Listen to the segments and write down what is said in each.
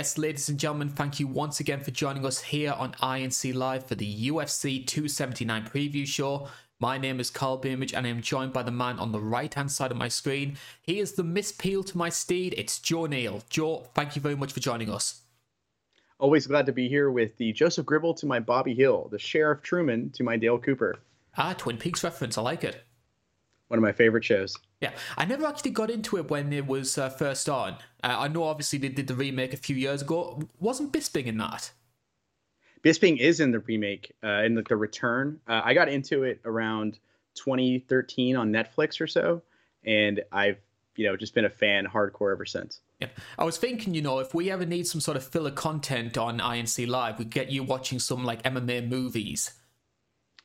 Yes, ladies and gentlemen, thank you once again for joining us here on INC Live for the UFC 279 preview show. My name is Carl Beamage and I am joined by the man on the right hand side of my screen. He is the Miss Peel to my steed. It's Joe Neal. Joe, thank you very much for joining us. Always glad to be here with the Joseph Gribble to my Bobby Hill, the Sheriff Truman to my Dale Cooper. Ah, Twin Peaks reference. I like it. One of my favorite shows. Yeah, I never actually got into it when it was uh, first on. Uh, I know obviously they did the remake a few years ago. Wasn't Bisping in that? Bisping is in the remake, uh, in the, the return. Uh, I got into it around 2013 on Netflix or so, and I've you know just been a fan hardcore ever since. Yeah, I was thinking, you know, if we ever need some sort of filler content on INC Live, we get you watching some like MMA movies.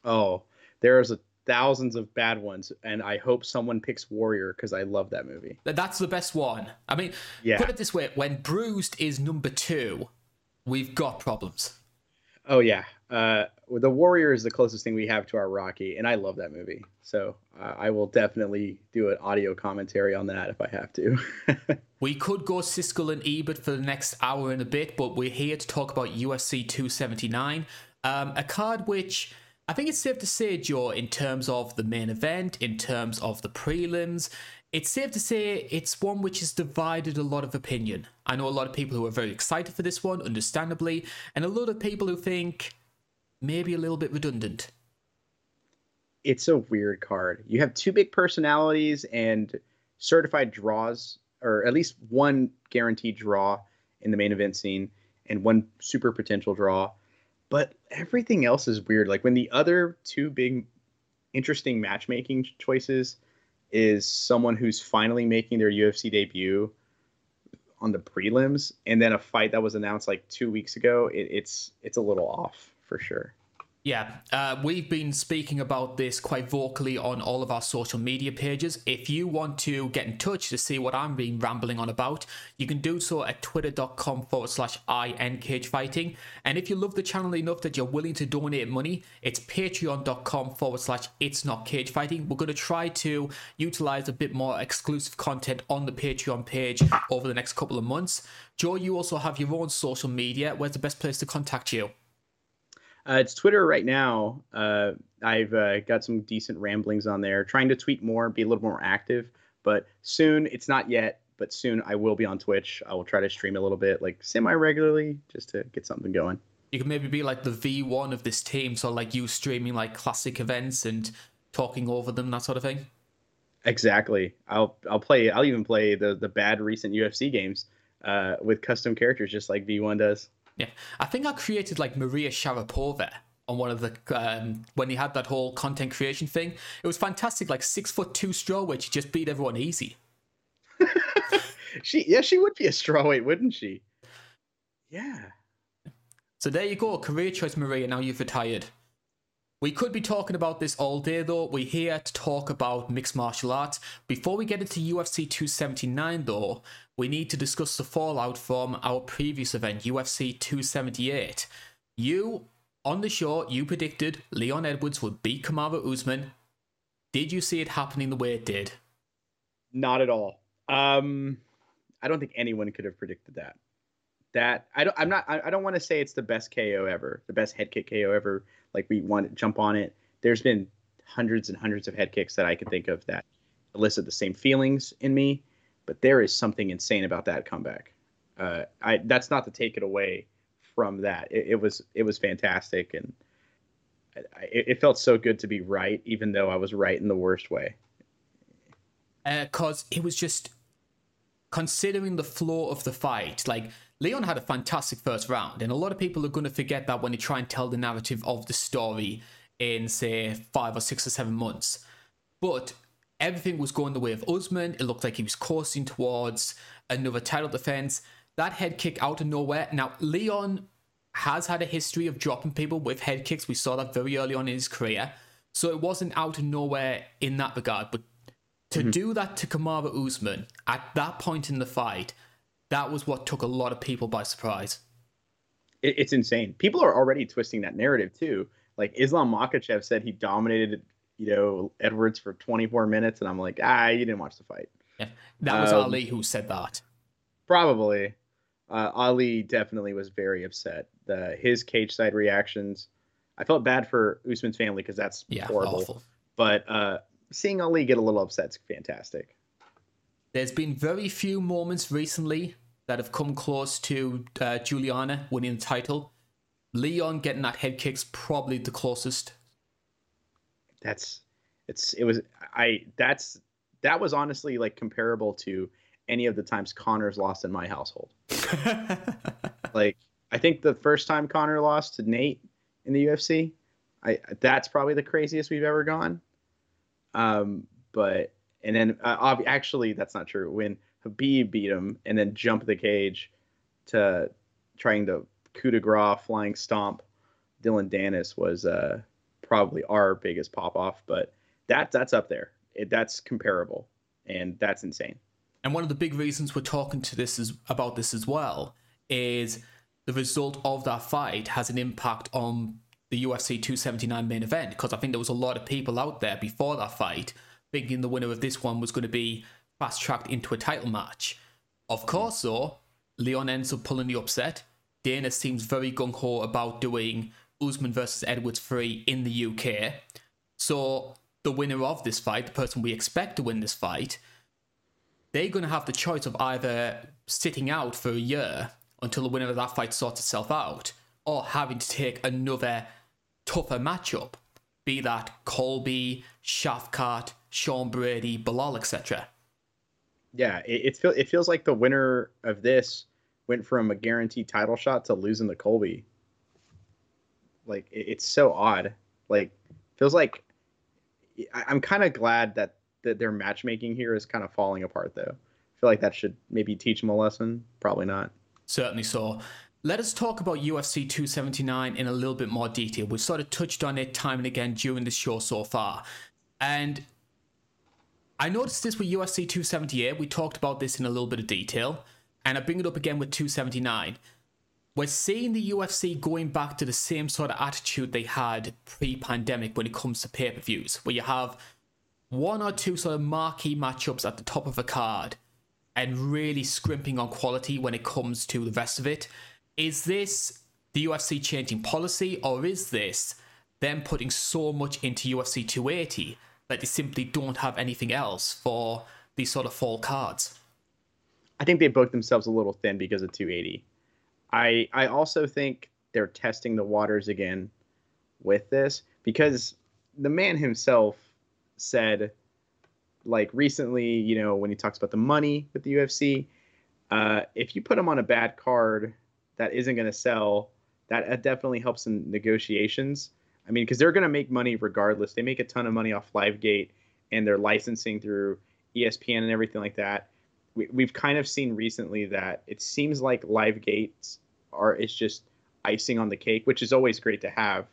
Oh, there's a thousands of bad ones, and I hope someone picks Warrior because I love that movie. That's the best one. I mean, yeah. put it this way: when Bruised is number two, we've got problems. Oh yeah, uh, the Warrior is the closest thing we have to our Rocky, and I love that movie. So uh, I will definitely do an audio commentary on that if I have to. we could go Siskel and Ebert for the next hour and a bit, but we're here to talk about UFC 279, um, a card which I think it's safe to say, Joe, in terms of the main event, in terms of the prelims, it's safe to say it's one which has divided a lot of opinion. I know a lot of people who are very excited for this one, understandably, and a lot of people who think maybe a little bit redundant. It's a weird card. You have two big personalities and certified draws, or at least one guaranteed draw in the main event scene, and one super potential draw but everything else is weird. Like when the other two big interesting matchmaking choices is someone who's finally making their UFC debut on the prelims, and then a fight that was announced like two weeks ago. It, it's it's a little off for sure. Yeah, uh, we've been speaking about this quite vocally on all of our social media pages. If you want to get in touch to see what I'm being rambling on about, you can do so at twitter.com forward slash fighting. And if you love the channel enough that you're willing to donate money, it's patreon.com forward slash it's not cage fighting. We're going to try to utilize a bit more exclusive content on the Patreon page over the next couple of months. Joe, you also have your own social media. Where's the best place to contact you? Uh, it's Twitter right now. Uh, I've uh, got some decent ramblings on there, trying to tweet more, be a little more active. But soon, it's not yet, but soon I will be on Twitch. I will try to stream a little bit, like semi regularly, just to get something going. You can maybe be like the V1 of this team, so like you streaming like classic events and talking over them, that sort of thing. Exactly. I'll I'll play. I'll even play the the bad recent UFC games uh, with custom characters, just like V1 does. Yeah, I think I created like Maria Sharapova on one of the um, when he had that whole content creation thing. It was fantastic, like six foot two strawweight. She just beat everyone easy. she yeah, she would be a strawweight, wouldn't she? Yeah. So there you go, career choice, Maria. Now you've retired. We could be talking about this all day though. We're here to talk about mixed martial arts. Before we get into UFC 279 though, we need to discuss the fallout from our previous event, UFC 278. You, on the show, you predicted Leon Edwards would beat Kamaru Usman. Did you see it happening the way it did? Not at all. Um, I don't think anyone could have predicted that. That I don't. I'm not. I, I don't want to say it's the best KO ever, the best head kick KO ever. Like we want to jump on it. There's been hundreds and hundreds of head kicks that I could think of that elicit the same feelings in me but there is something insane about that comeback. Uh, I that's not to take it away from that. It, it was it was fantastic, and I, it, felt so good to be right, even though I was right in the worst way. Because uh, it was just considering the flow of the fight, like Leon had a fantastic first round, and a lot of people are going to forget that when they try and tell the narrative of the story in say five or six or seven months. But everything was going the way of Usman. It looked like he was coursing towards another title defense. That head kick out of nowhere. Now, Leon has had a history of dropping people with head kicks. We saw that very early on in his career. So it wasn't out of nowhere in that regard. But to mm-hmm. do that to Kamaru Usman at that point in the fight, that was what took a lot of people by surprise. It's insane. People are already twisting that narrative too. Like Islam Makhachev said he dominated you know, Edwards for 24 minutes, and I'm like, ah, you didn't watch the fight. Yeah, that was um, Ali who said that. Probably. Uh, Ali definitely was very upset. The his cage side reactions. I felt bad for Usman's family because that's Yeah, horrible. awful. But uh, seeing Ali get a little upset is fantastic. There's been very few moments recently that have come close to uh, Juliana winning the title. Leon getting that head kick's probably the closest. That's it's it was I that's that was honestly like comparable to any of the times Conor's lost in my household. like I think the first time Connor lost to Nate in the UFC, I that's probably the craziest we've ever gone. Um, but and then uh, ob- actually that's not true. When Khabib beat him and then jumped the cage to trying to coup de grace flying stomp Dillon Danis was uh, probably our biggest pop off. But that that's up there. It, that's comparable, and that's insane. And one of the big reasons we're talking to this is about this as well is the result of that fight has an impact on the UFC 279 main event because I think there was a lot of people out there before that fight thinking the winner of this one was going to be fast tracked into a title match. Of course, though, Leon ends up pulling the upset. Dana seems very gung ho about doing Usman versus Edwards 3 in the UK. So the winner of this fight, the person we expect to win this fight, they're going to have the choice of either sitting out for a year until the winner of that fight sorts itself out, or having to take another tougher matchup, be that Colby, Shavkat, Sean Brady, Bilal, etc. Yeah, it, it, feel, it feels like the winner of this went from a guaranteed title shot to losing to Colby. Like it, it's so odd. Like feels like I, I'm kind of glad that that their matchmaking here is kind of falling apart though. I feel like that should maybe teach them a lesson. Probably not. Certainly so. Let us talk about UFC 279 in a little bit more detail. We've sort of touched on it time and again during the show so far. And I noticed this with UFC 278. We talked about this in a little bit of detail. And I bring it up again with 279. We're seeing the UFC going back to the same sort of attitude they had pre pandemic when it comes to pay per views, where you have one or two sort of marquee matchups at the top of a card and really scrimping on quality when it comes to the rest of it. Is this the UFC changing policy, or is this them putting so much into UFC 280 that they simply don't have anything else for these sort of fall cards? I think they booked themselves a little thin because of 280. I I also think they're testing the waters again with this because the man himself said like recently, you know, when he talks about the money with the UFC, uh, if you put him on a bad card that isn't going to sell, that, that definitely helps in negotiations. I mean, because they're going to make money regardless. They make a ton of money off LiveGate and their licensing through ESPN and everything like that. We, we've kind of seen recently that it seems like LiveGates are it's just icing on the cake, which is always great to have.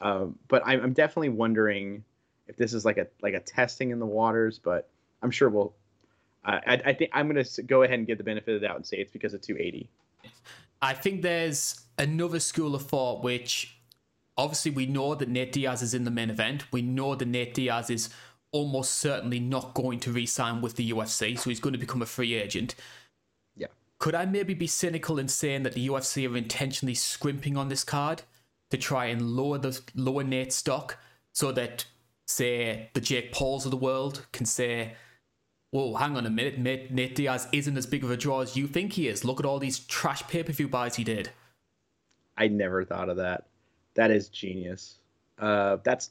Um, but I'm, I'm definitely wondering if this is like a like a testing in the waters. But I'm sure we'll. Uh, I, I think I'm going to go ahead and give the benefit of the doubt and say it's because of 280. I think there's another school of thought which obviously we know that Nate Diaz is in the main event. We know that Nate Diaz is almost certainly not going to re-sign with the UFC, so he's going to become a free agent. Yeah. Could I maybe be cynical in saying that the UFC are intentionally scrimping on this card to try and lower the lower Nate's stock so that say the Jake Pauls of the world can say, Whoa, hang on a minute, Nate, Nate Diaz isn't as big of a draw as you think he is. Look at all these trash pay-per-view buys he did. I never thought of that. That is genius. Uh, that's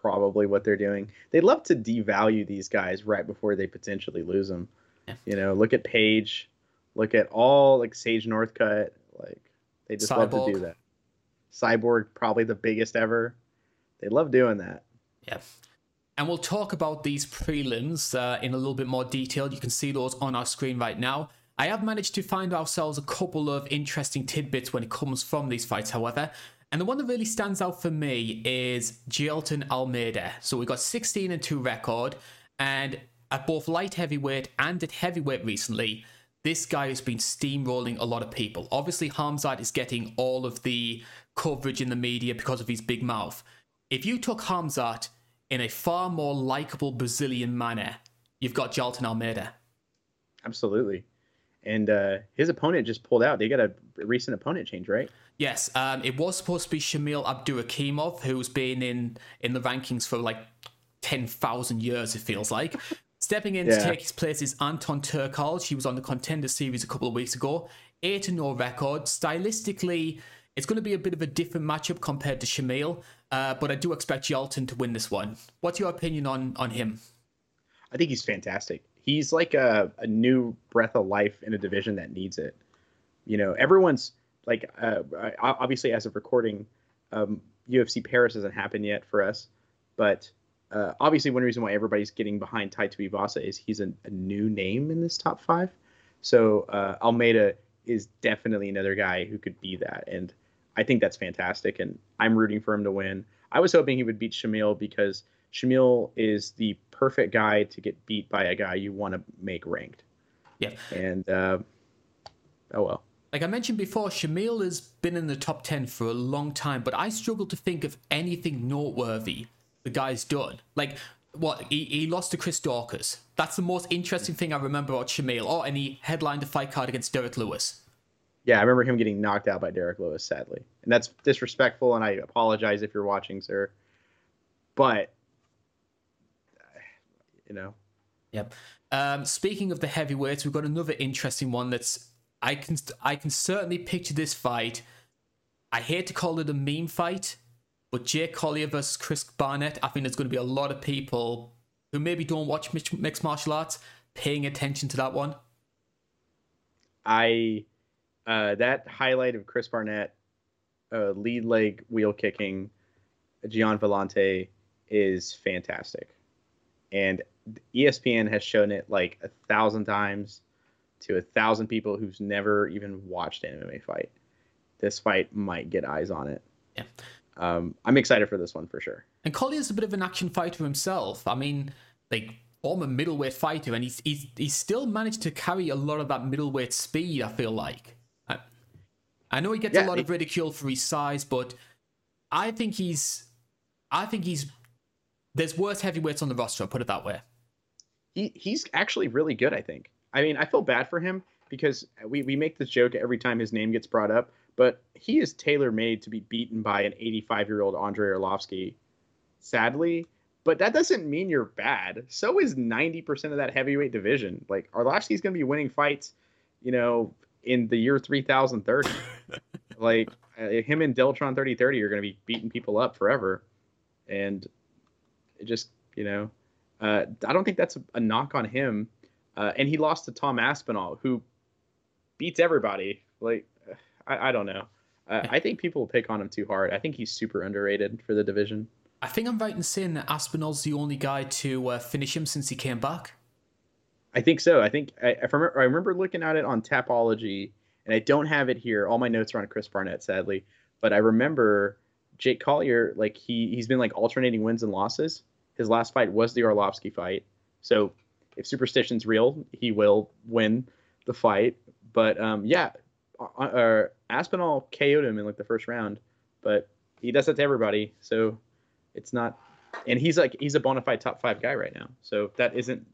probably what they're doing. They love to devalue these guys right before they potentially lose them. Yeah. You know, look at Paige, look at all like Sage Northcutt. Like they just love to do that. Cyborg, probably the biggest ever. They love doing that. Yeah. And we'll talk about these prelims uh, in a little bit more detail. You can see those on our screen right now. I have managed to find ourselves a couple of interesting tidbits when it comes from these fights, however. And the one that really stands out for me is Jailton Almeida. So we got 16 and 2 record, and at both light heavyweight and at heavyweight recently, this guy has been steamrolling a lot of people. Obviously, Hamzat is getting all of the coverage in the media because of his big mouth. If you took Hamzat in a far more likable Brazilian manner, you've got Jailton Almeida. Absolutely. And uh, his opponent just pulled out. They got a recent opponent change, right? Yes, um, it was supposed to be Shamil Abdurakhimov, who's been in in the rankings for like ten thousand years. It feels like. Stepping in Yeah. to take his place is Anton Turkalj. He was on the contender series a couple of weeks ago. Eight and no record. Stylistically, it's going to be a bit of a different matchup compared to Shamil, uh, but I do expect Yalton to win this one. What's your opinion on on him? I think he's fantastic. He's like a, a new breath of life in a division that needs it. You know, everyone's like, uh, obviously, as of recording, um, UFC Paris hasn't happened yet for us, but uh, obviously, one reason why everybody's getting behind Tai Tuivasa is he's a, a new name in this top five. So uh, Almeida is definitely another guy who could be that, and I think that's fantastic. And I'm rooting for him to win. I was hoping he would beat Shamil because Shamil is the perfect guy to get beat by a guy you want to make ranked. Yeah. And uh, oh well. Like I mentioned before, Shamil has been in the top 10 for a long time, but I struggle to think of anything noteworthy the guy's done. Like, what? He, he lost to Chris Daukaus. That's the most interesting thing I remember about Shamil. Oh, and he headlined a fight card against Derrick Lewis. Yeah, I remember him getting knocked out by Derrick Lewis, sadly, and that's disrespectful. And I apologize if you're watching, sir. But you know, Yep. Um, speaking of the heavyweights, we've got another interesting one that's I can I can certainly picture this fight. I hate to call it a meme fight, but Jake Collier versus Chris Barnett. I think there's going to be a lot of people who maybe don't watch mixed martial arts paying attention to that one. I uh, that highlight of Chris Barnett uh, lead leg wheel kicking Gian Villante is fantastic, and ESPN has shown it like a thousand times to a thousand people who's never even watched an MMA fight. This fight might get eyes on it. Yeah. Um, I'm excited for this one for sure. And Collier's a bit of an action fighter himself. I mean, like former middleweight fighter, and he's he's he's still managed to carry a lot of that middleweight speed. I feel like. I, I know he gets Yeah, a lot of ridicule for his size, but I think he's, I think he's. There's worse heavyweights on the roster. I'll put it that way. He he's actually really good. I think. I mean, I feel bad for him because we we make this joke every time his name gets brought up, but he is tailor made to be beaten by an 85 year old Andrei Arlovski. Sadly, but that doesn't mean you're bad. So is 90% of that heavyweight division. Like Arlovski's going to be winning fights, you know, in the year 3030. like uh, him and Deltron 3030 are going to be beating people up forever, and it just you know uh, I don't think that's a, a knock on him. Uh, and he lost to Tom Aspinall, who beats everybody. Like, I, I don't know. Uh, I think people pick on him too hard. I think he's super underrated for the division. I think I'm right in saying that Aspinall's the only guy to uh, finish him since he came back. I think so. I think I, if I, remember, I remember looking at it on Tapology, and I don't have it here. All my notes are on Chris Barnett, sadly. But I remember Jake Collier, like he he's been like alternating wins and losses. His last fight was the Arlovski fight. So if superstition's real, he will win the fight. But um, yeah, uh, uh, Aspinall KO'd him in like the first round, but he does that to everybody. So it's not, and he's like he's a bona fide top five guy right now. So that isn't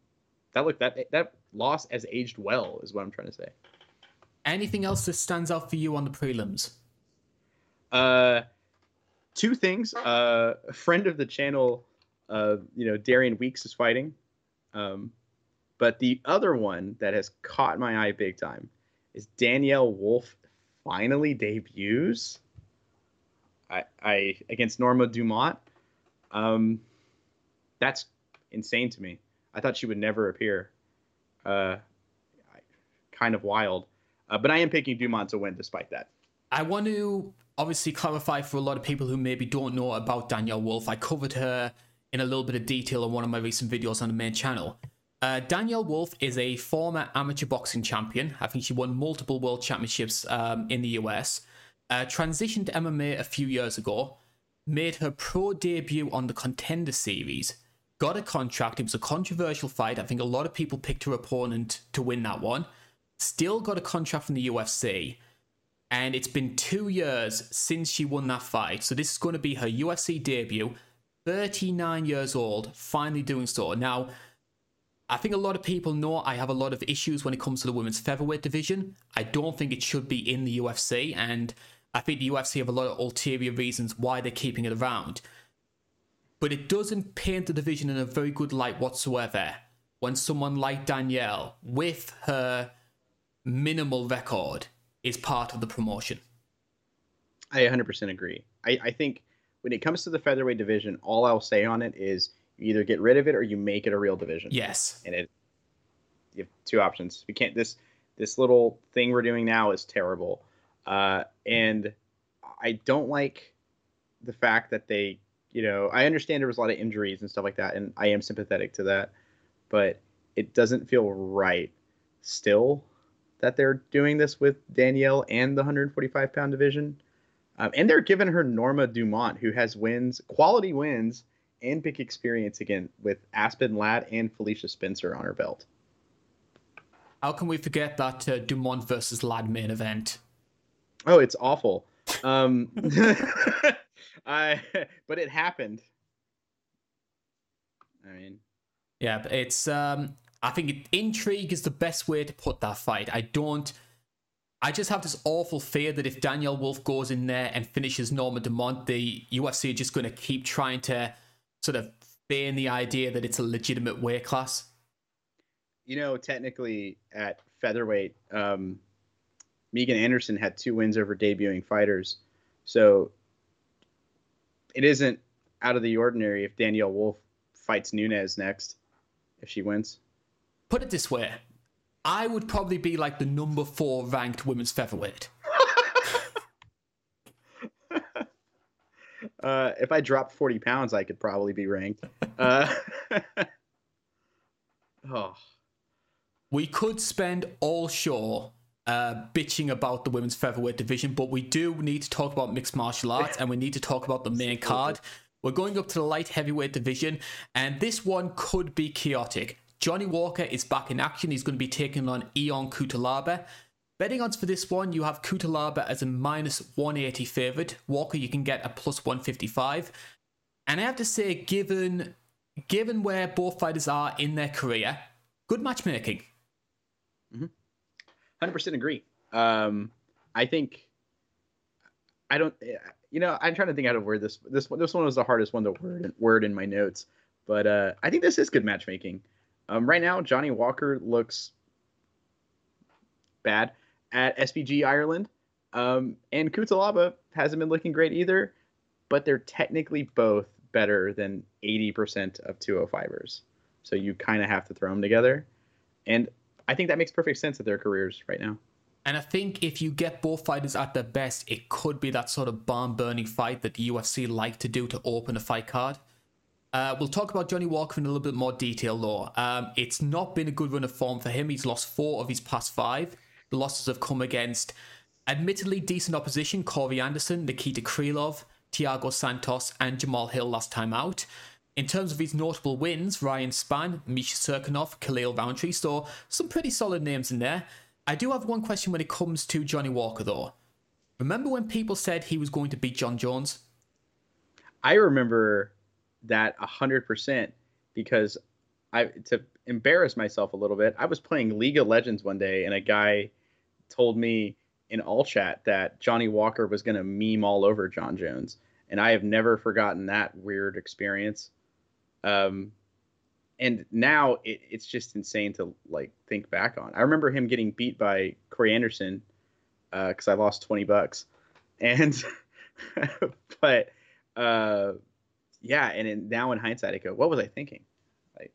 that look that that loss has aged well is what I'm trying to say. Anything else that stands out for you on the prelims? Uh, two things. Uh, a friend of the channel, uh, you know, Darian Weeks is fighting. Um, but the other one that has caught my eye big time is Danyelle Wolf finally debuts. I, I against Norma Dumont. Um, that's insane to me. I thought she would never appear. Uh, kind of wild. Uh, but I am picking Dumont to win despite that. I want to obviously clarify for a lot of people who maybe don't know about Danyelle Wolf. I covered her in a little bit of detail in one of my recent videos on the main channel. Uh, Danyelle Wolf is a former amateur boxing champion. I think she won multiple world championships um, in the US. Uh, transitioned to MMA a few years ago. Made her pro debut on the Contender Series. Got a contract. It was a controversial fight. I think a lot of people picked her opponent to win that one. Still got a contract from the UFC and it's been two years since she won that fight. So this is going to be her UFC debut. 39 years old, finally doing so. Now, I think a lot of people know I have a lot of issues when it comes to the women's featherweight division. I don't think it should be in the UFC, and I think the UFC have a lot of ulterior reasons why they're keeping it around. But it doesn't paint the division in a very good light whatsoever when someone like Danyelle, with her minimal record, is part of the promotion. I 100% agree. I, I think when it comes to the featherweight division, all I'll say on it is you either get rid of it or you make it a real division. Yes. And it you have two options. We can't this this little thing we're doing now is terrible. Uh, and I don't like the fact that they, you know, I understand there was a lot of injuries and stuff like that, and I am sympathetic to that, but it doesn't feel right still that they're doing this with Danyelle and the 145 pound division. Um, and they're giving her Norma Dumont, who has wins, quality wins, and big experience again with Aspen Ladd and Felicia Spencer on her belt. How can we forget that uh, Dumont versus Ladd main event? Oh, it's awful. Um, I, but it happened. I mean, yeah, but it's. Um, I think intrigue is the best way to put that fight. I don't. I just have this awful fear that if Danyelle Wolf goes in there and finishes Norma Dumont, the UFC are just going to keep trying to sort of feign the idea that it's a legitimate weight class. You know, technically at featherweight, um, Megan Anderson had two wins over debuting fighters. So it isn't out of the ordinary if Danyelle Wolf fights Nunes next, if she wins. Put it this way I would probably be like the number four ranked women's featherweight. uh, if I dropped 40 pounds, I could probably be ranked. Uh, oh. We could spend all show uh, bitching about the women's featherweight division, but we do need to talk about mixed martial arts and we need to talk about the main card. We're going up to the light heavyweight division, and this one could be chaotic. Johnny Walker is back in action. He's going to be taking on Ion Cutelaba. Betting odds for this one, you have Cutelaba as a minus 180 favourite. Walker, you can get a plus 155. And I have to say, given given where both fighters are in their career, good matchmaking. Mm-hmm. 100% agree. Um, I think I don't. You know, I'm trying to think how to word this. This this one was the hardest one to word word in my notes, but uh, I think this is good matchmaking. Um, right now, Johnny Walker looks bad at SBG Ireland, um, and Cutelaba hasn't been looking great either. But they're technically both better than 80% of 205ers, so you kind of have to throw them together. And I think that makes perfect sense at their careers right now. And I think if you get both fighters at their best, it could be that sort of barn burning fight that the UFC like to do to open a fight card. Uh, we'll talk about Johnny Walker in a little bit more detail, though. Um, it's not been a good run of form for him. He's lost four of his past five. The losses have come against admittedly decent opposition Corey Anderson, Nikita Krylov, Thiago Santos, and Jamal Hill last time out. In terms of his notable wins, Ryan Spann, Misha Cirkunov, Khalil Rountree, so some pretty solid names in there. I do have one question when it comes to Johnny Walker, though. Remember when people said he was going to beat Jon Jones? I remember that a hundred percent because I to embarrass myself a little bit. I was playing League of Legends one day, and a guy told me in all chat that Johnny Walker was going to meme all over Jon Jones, and I have never forgotten that weird experience. Um, and now it, it's just insane to like think back on. I remember him getting beat by Corey Anderson because uh, I lost twenty bucks, and but uh, yeah, and in, now in hindsight, I go, what was I thinking? Like,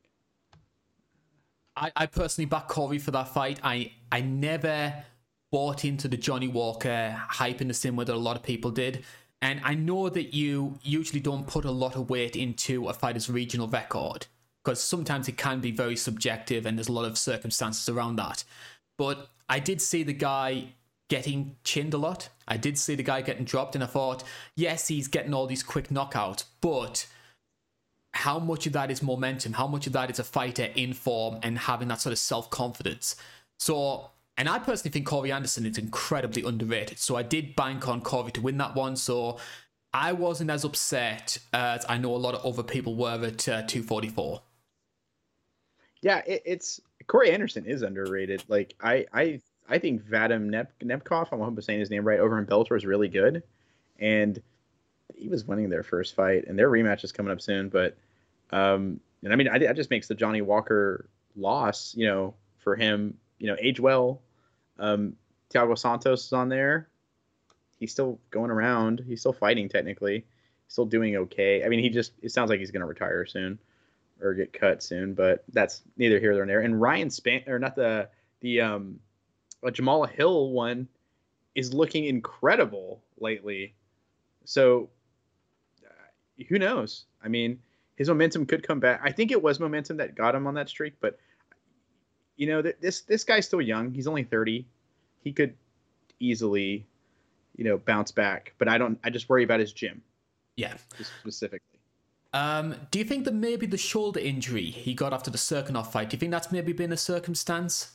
I, I personally back Corey for that fight. I I never bought into the Johnny Walker hype in the same way that a lot of people did. And I know that you usually don't put a lot of weight into a fighter's regional record because sometimes it can be very subjective and there's a lot of circumstances around that. But I did see the guy getting chinned a lot. I did see the guy getting dropped, and I thought, yes, he's getting all these quick knockouts, but how much of that is momentum? How much of that is a fighter in form and having that sort of self confidence? So, and I personally think Corey Anderson is incredibly underrated. So I did bank on Corey to win that one. So I wasn't as upset as I know a lot of other people were at uh, 244. Yeah, it, it's Corey Anderson is underrated. Like I I I think Vadim Nep, Nemkov, I hope I'm saying his name right, over in Bellator is really good, and he was winning their first fight, and their rematch is coming up soon. But um, and I mean, I, that just makes the Johnny Walker loss, you know, for him, you know, age well. Um, Thiago Santos is on there. He's still going around. He's still fighting technically. Still doing okay. I mean, he just it sounds like he's going to retire soon or get cut soon, but that's neither here nor there. And Ryan Spann or not the the um uh, Jamahal Hill one is looking incredible lately. So uh, who knows? I mean, his momentum could come back. I think it was momentum that got him on that streak, but you know, this this guy's still young. He's only 30. He could easily, you know, bounce back, but I don't I just worry about his gym. Yeah. Specifically. Um, do you think that maybe the shoulder injury he got after the Cirkunov fight, do you think that's maybe been a circumstance?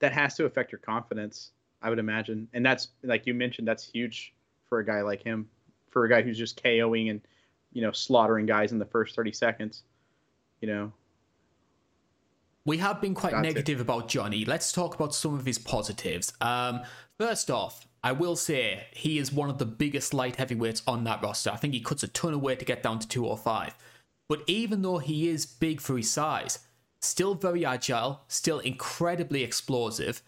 That has to affect your confidence, I would imagine. And that's like you mentioned, that's huge for a guy like him, for a guy who's just KOing and, you know, slaughtering guys in the first 30 seconds. You know, we have been quite That's negative it. about Johnny. Let's talk about some of his positives. Um, first off, I will say he is one of the biggest light heavyweights on that roster. I think he cuts a ton of weight to get down to 205. But even though he is big for his size, still very agile, still incredibly explosive.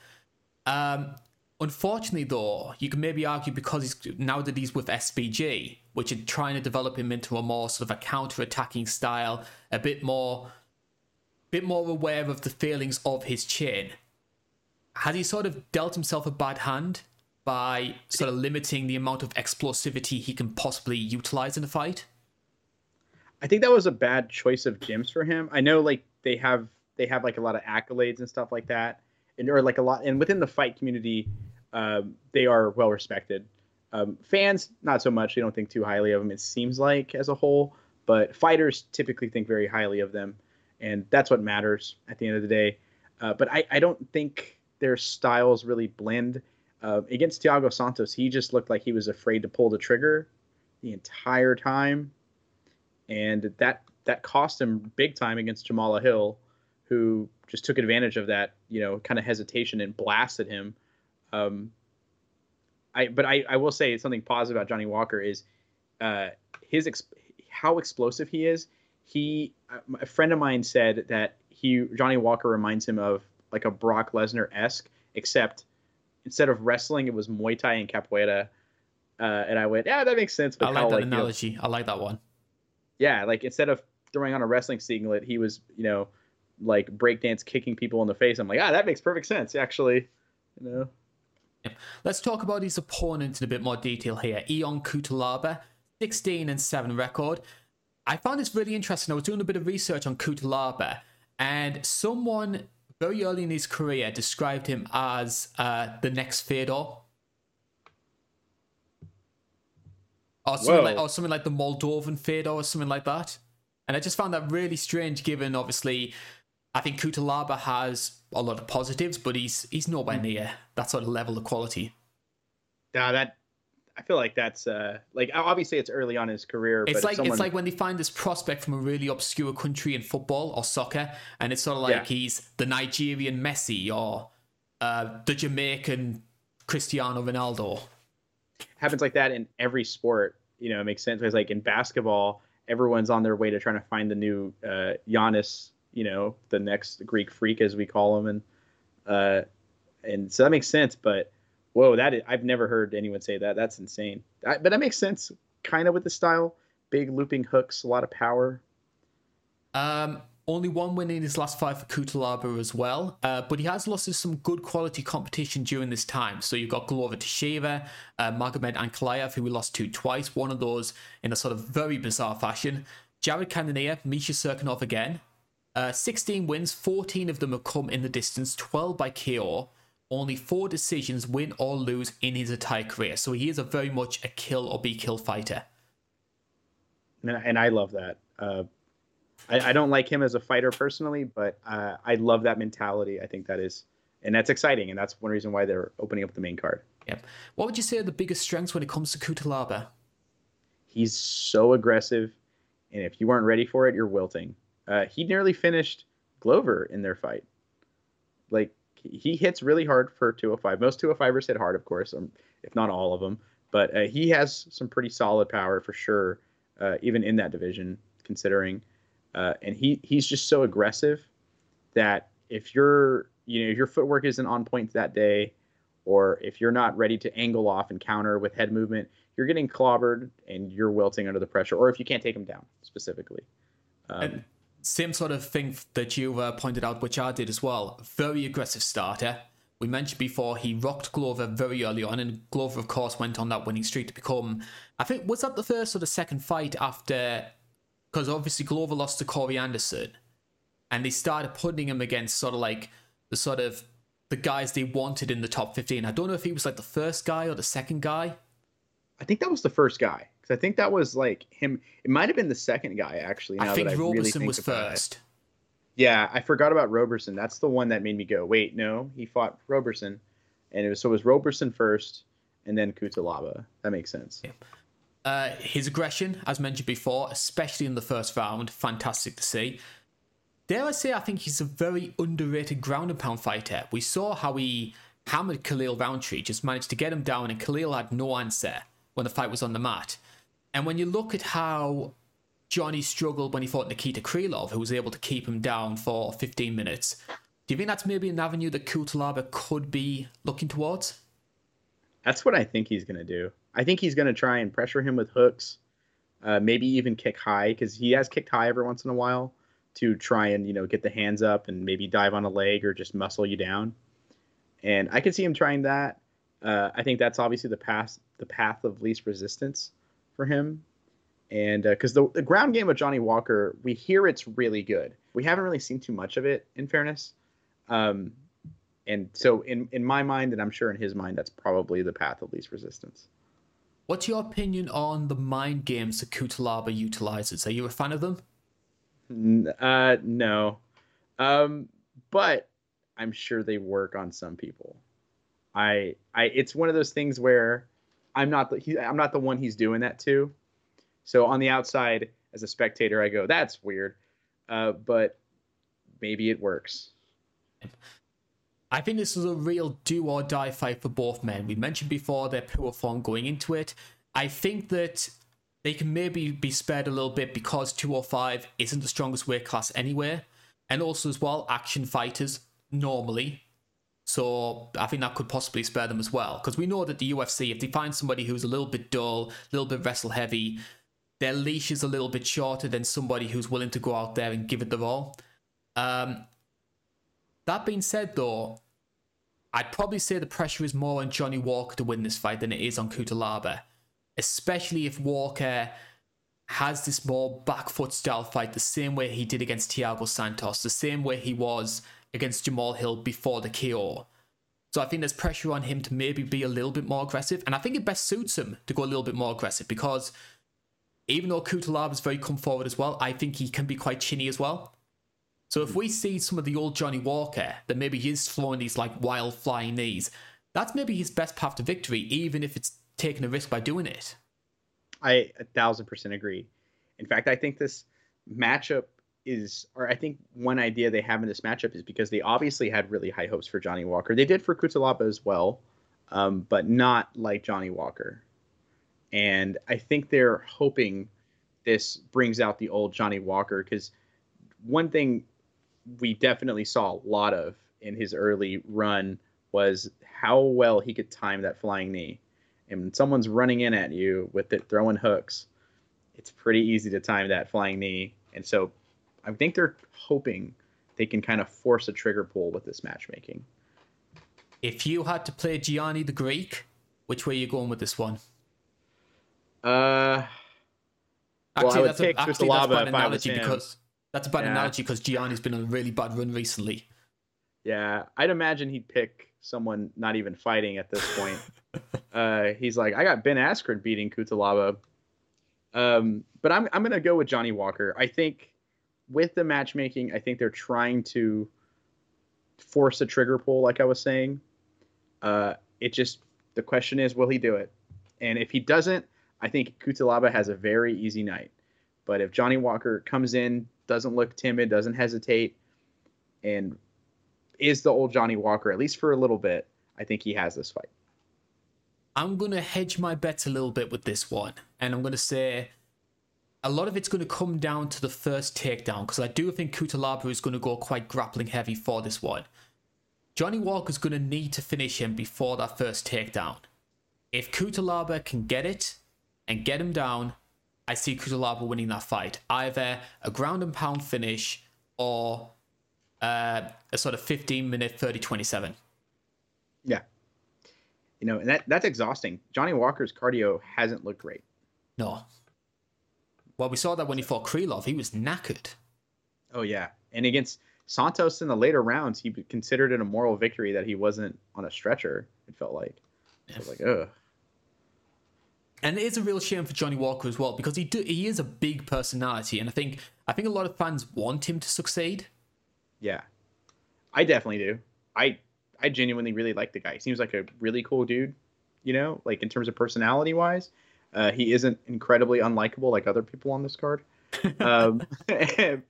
Um, unfortunately, though, you can maybe argue because he's now that he's with SBG, which are trying to develop him into a more sort of a counter-attacking style, a bit more bit more aware of the feelings of his chin. Has he sort of dealt himself a bad hand by sort of limiting the amount of explosivity he can possibly utilize in a fight? I think that was a bad choice of gyms for him. I know like they have they have like a lot of accolades and stuff like that, and or like a lot and within the fight community, um, they are well respected. Um, fans not so much. They don't think too highly of them. It seems like as a whole, but fighters typically think very highly of them and that's what matters at the end of the day. Uh, but I, I don't think their styles really blend. Uh, against Thiago Santos, he just looked like he was afraid to pull the trigger the entire time, and that that cost him big time against Jamahal Hill, who just took advantage of that, you know, kind of hesitation and blasted him. Um, I but I, I will say something positive about Johnny Walker is uh, his ex- how explosive he is he a friend of mine said that he Johnny Walker reminds him of like a Brock Lesnar esque, except instead of wrestling, it was Muay Thai and capoeira. Uh, and I went, yeah, that makes sense. But I like that analogy. I like that one. Yeah, like instead of throwing on a wrestling singlet, he was, you know, like breakdance kicking people in the face. I'm like, ah, that makes perfect sense, actually. You know. Let's talk about his opponent in a bit more detail here. Ion Cutelaba, 16 and 7 record. I found this really interesting. I was doing a bit of research on Cutelaba, and someone very early in his career described him as uh, the next Fedor. Or something, like, or something like the Moldovan Fedor or something like that. And I just found that really strange given, obviously, I think Cutelaba has a lot of positives, but he's he's nowhere hmm. near that sort of level of quality. Yeah, that I feel like that's uh like obviously it's early on in his career. It's like someone... it's like when they find this prospect from a really obscure country in football or soccer, and it's sort of like yeah. he's the Nigerian Messi or uh, the Jamaican Cristiano Ronaldo. Happens like that in every sport. You know, it makes sense. It's like in basketball, everyone's on their way to trying to find the new uh, Giannis. You know, the next Greek freak as we call him, and uh, and so that makes sense. But whoa, that is, I've never heard anyone say that. That's insane. I, but that makes sense, kind of with the style. Big looping hooks, a lot of power. Um, only one win in his last five for Cutelaba as well, uh, but he has lost to some good quality competition during this time. So you've got Glover Teixeira, uh, Magomed Ankalaev, who we lost to twice, one of those in a sort of very bizarre fashion. Jared Cannonier, Misha Cirkunov again. Uh, 16 wins, 14 of them have come in the distance, 12 by KO only four decisions, win or lose in his entire career. So he is a very much a kill or be killed fighter. And I love that. Uh, I, I, don't like him as a fighter personally, but uh, I love that mentality. I think that is, and that's exciting, and that's one reason why they're opening up the main card. Yep. What would you say are the biggest strengths when it comes to Cutelaba? He's so aggressive, and if you weren't ready for it, you're wilting. Uh, he nearly finished Glover in their fight. Like he hits really hard for 205. Most 205ers hit hard, of course, um, if not all of them. But uh, he has some pretty solid power for sure, uh, even in that division, considering. Uh, and he he's just so aggressive that if you're you know your footwork isn't on point that day, or if you're not ready to angle off and counter with head movement, you're getting clobbered and you're wilting under the pressure. Or if you can't take him down specifically. Um, same sort of thing that you uh, pointed out, which I did as well. Very aggressive starter. We mentioned before he rocked Glover very early on, and Glover, of course, went on that winning streak to become. I think was that the first or the second fight after, because obviously Glover lost to Corey Anderson, and they started putting him against sort of like the sort of the guys they wanted in the top fifteen. I don't know if he was like the first guy or the second guy. I think that was the first guy. Because I think that was like him. It might have been the second guy actually. I think I Roberson really think was first. It. Yeah, I forgot about Roberson. That's the one that made me go, wait, no, he fought Roberson, and it was so it was Roberson first, and then Cutelaba. That makes sense. Yeah. Uh, his aggression, as mentioned before, especially in the first round, fantastic to see. Dare I say, I think he's a very underrated ground and pound fighter. We saw how he hammered Khalil Rountree, just managed to get him down, and Khalil had no answer when the fight was on the mat. And when you look at how Johnny struggled when he fought Nikita Krylov, who was able to keep him down for 15 minutes, do you think that's maybe an avenue that Cutelaba could be looking towards? That's what I think he's going to do. I think he's going to try and pressure him with hooks, uh, maybe even kick high because he has kicked high every once in a while to try and you know get the hands up and maybe dive on a leg or just muscle you down. And I could see him trying that. Uh, I think that's obviously the path the path of least resistance for him. And because uh, the, the ground game of Johnny Walker, we hear it's really good. We haven't really seen too much of it, in fairness. Um, and so, in, in my mind, and I'm sure in his mind, that's probably the path of least resistance. What's your opinion on the mind games that Cutelaba utilizes? Are you a fan of them? Uh, no. Um, but I'm sure they work on some people. I, I, it's one of those things where I'm not the he, I'm not the one he's doing that to. So on the outside, as a spectator, I go, "That's weird," uh, but maybe it works. I think this is a real do or die fight for both men. We mentioned before their poor form going into it. I think that they can maybe be spared a little bit because 205 isn't the strongest weight class anywhere. And also, as well, action fighters normally so I think that could possibly spare them as well. Because we know that the UFC, if they find somebody who's a little bit dull, a little bit wrestle heavy, their leash is a little bit shorter than somebody who's willing to go out there and give it their all. Um, that being said, though, I'd probably say the pressure is more on Johnny Walker to win this fight than it is on Cutelaba. Especially if Walker has this more back foot style fight the same way he did against Thiago Santos, the same way he was against Jamal Hill before the KO. So I think there's pressure on him to maybe be a little bit more aggressive, and I think it best suits him to go a little bit more aggressive because even though Cutelaba is very come forward as well, I think he can be quite chinny as well. So if we see some of the old Johnny Walker that maybe he's throwing these like wild flying knees, that's maybe his best path to victory, even if it's taking a risk by doing it. I a thousand percent agree. In fact, I think this matchup is, or I think one idea they have in this matchup is because they obviously had really high hopes for Johnny Walker. They did for Cutelaba as well, um, but not like Johnny Walker. And I think they're hoping this brings out the old Johnny Walker because one thing we definitely saw a lot of in his early run was how well he could time that flying knee. And when someone's running in at you with it throwing hooks, it's pretty easy to time that flying knee. And so I think they're hoping they can kind of force a trigger pull with this matchmaking. If you had to play Gianni the Greek, which way are you going with this one? Uh, actually, well, that's, a, actually that's a bad analogy because that's a bad yeah. analogy because Gianni's been on a really bad run recently. Yeah, I'd imagine he'd pick someone not even fighting at this point. uh, he's like, I got Ben Askren beating Cutelaba. Um, but I'm I'm gonna go with Johnny Walker. I think with the matchmaking, I think they're trying to force a trigger pull, like I was saying. Uh, it just the question is, will he do it? And if he doesn't, I think Cutelaba has a very easy night. But if Johnny Walker comes in, doesn't look timid, doesn't hesitate, and is the old Johnny Walker at least for a little bit. I think he has this fight. I'm going to hedge my bets a little bit with this one. And I'm going to say a lot of it's going to come down to the first takedown because I do think Cutelaba is going to go quite grappling heavy for this one. Johnny Walker's going to need to finish him before that first takedown. If Cutelaba can get it and get him down, I see Cutelaba winning that fight. Either a ground and pound finish or uh, a sort of 15 minute 30 27. Yeah. You know, and that, that's exhausting. Johnny Walker's cardio hasn't looked great. No. Well, we saw that when he fought Krylov, he was knackered. Oh, yeah. And against Santos in the later rounds, he considered it a moral victory that he wasn't on a stretcher, it felt like. Yeah. was like, ugh. And it is a real shame for Johnny Walker as well because he do, he is a big personality, and I think I think a lot of fans want him to succeed. Yeah, I definitely do. I I genuinely really like the guy. He seems like a really cool dude. You know, like in terms of personality wise, uh, he isn't incredibly unlikable like other people on this card. um,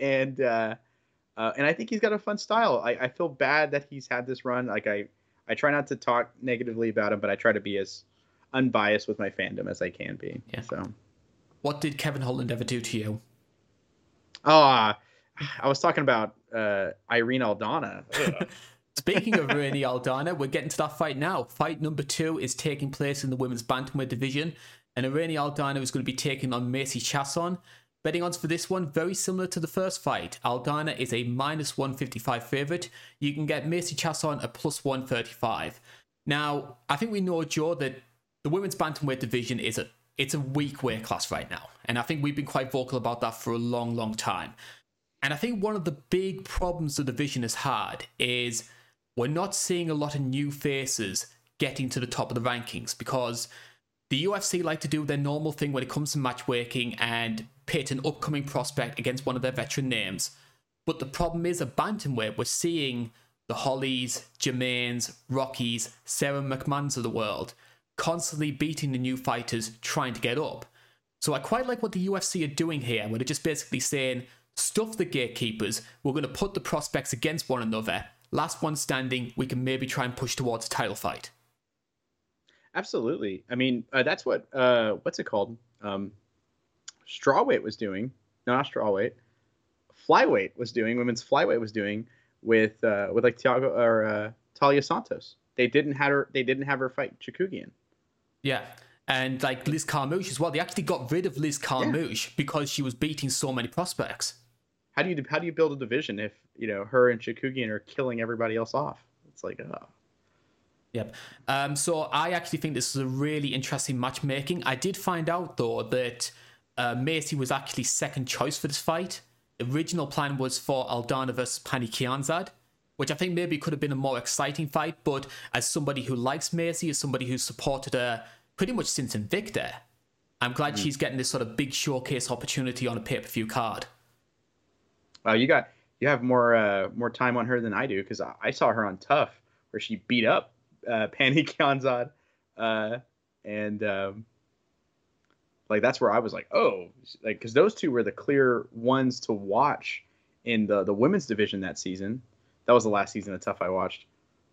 and uh, uh, and I think he's got a fun style. I, I feel bad that he's had this run. Like I I try not to talk negatively about him, but I try to be as unbiased with my fandom as I can be. Yeah. So, what did Kevin Holland ever do to you? Oh, uh, I was talking about uh, Irene Aldana. Speaking of Irene Aldana, we're getting to that fight now. Fight number two is taking place in the women's bantamweight division, and Irene Aldana is going to be taking on Macy Chiasson. Betting odds for this one very similar to the first fight. Aldana is a minus 155 favorite. You can get Macy Chiasson a plus 135. Now, I think we know, Joe, that the women's bantamweight division is a it's a weak weight class right now, and I think we've been quite vocal about that for a long, long time. And I think one of the big problems the division has had is we're not seeing a lot of new faces getting to the top of the rankings because the UFC like to do their normal thing when it comes to matchmaking and pit an upcoming prospect against one of their veteran names. But the problem is at bantamweight, we're seeing the Hollies, Germains, Rockies, Sara McManns of the world constantly beating the new fighters trying to get up. So I quite like what the UFC are doing here, where they're just basically saying, stuff the gatekeepers, we're going to put the prospects against one another. Last one standing, we can maybe try and push towards a title fight. Absolutely. I mean, uh, that's what uh, what's it called? Um, strawweight was doing. No, not strawweight. Flyweight was doing. Women's flyweight was doing with uh, with like Tiago or uh, Taila Santos. They didn't have her. They didn't have her fight Chookagian. Yeah. And like Liz Carmouche as well. They actually got rid of Liz Carmouche yeah. because she was beating so many prospects. How do you how do you build a division if you know her and Chookagian are killing everybody else off? It's like oh. Yep. Um, so I actually think this is a really interesting matchmaking. I did find out though that uh, Macy was actually second choice for this fight. The original plan was for Aldana versus Pannie Kianzad, which I think maybe could have been a more exciting fight. But as somebody who likes Macy, as somebody who's supported her pretty much since Invicta, I'm glad mm. she's getting this sort of big showcase opportunity on a pay per view card. Wow, you got you have more uh, more time on her than I do because I, I, saw her on Tough where she beat up uh, Pannie Kianzad, uh, and um, like that's where I was like, oh, like because those two were the clear ones to watch in the the women's division that season. That was the last season of Tough I watched.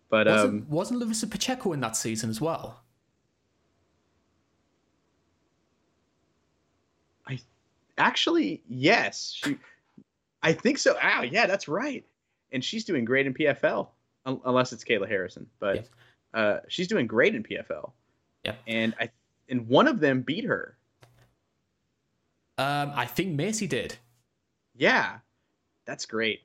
But wasn't, um, wasn't Larissa Pacheco in that season as well? I actually yes, she. I think so. Oh yeah, that's right. And she's doing great in PFL, unless it's Kayla Harrison. But uh, she's doing great in PFL. Yeah. And I and one of them beat her. Um, I think Macy did. Yeah, that's great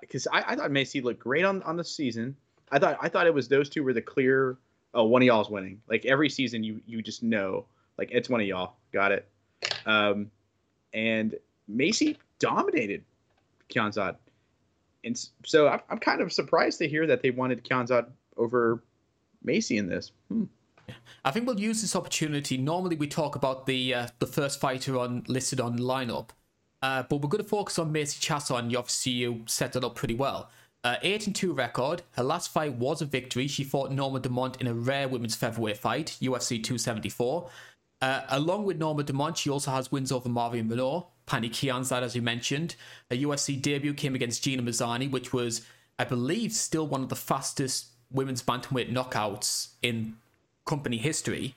because uh, I, I, thought Macy looked great on, on the season. I thought I thought it was those two were the clear. Oh, one of y'all's winning. Like every season, you you just know like it's one of y'all. Got it. Um, and Macy dominated Kianzad, and so I'm, I'm kind of surprised to hear that they wanted Kianzad over Macy in this. Hmm. I think we'll use this opportunity. Normally, we talk about the uh, the first fighter on listed on lineup, uh, but we're going to focus on Macy Chiasson. Obviously, you set it up pretty well. Uh, 8 and 2 record. Her last fight was a victory. She fought Norma Dumont in a rare women's featherweight fight, UFC 274. Uh, along with Norma Dumont, she also has wins over Marion Reneau, Pannie Kianzad, as you mentioned. Her UFC debut came against Gina Mazany, which was I believe, still one of the fastest women's bantamweight knockouts in company history.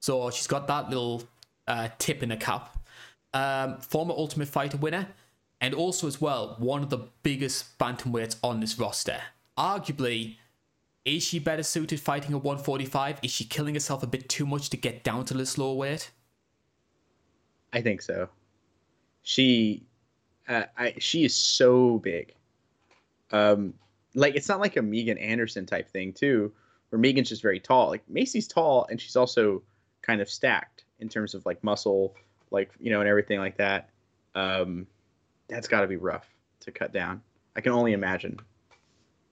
So she's got that little uh, tip in her cap. Um, former Ultimate Fighter winner, and also as well one of the biggest bantamweights on this roster. Arguably, is she better suited fighting at 145? Is she killing herself a bit too much to get down to this lower weight? I think so. She, uh, I she is so big. Um, like it's not like a Megan Anderson type thing too, where Megan's just very tall. Like Macy's tall and she's also kind of stacked in terms of like muscle, like you know, and everything like that. Um, that's got to be rough to cut down. I can only imagine.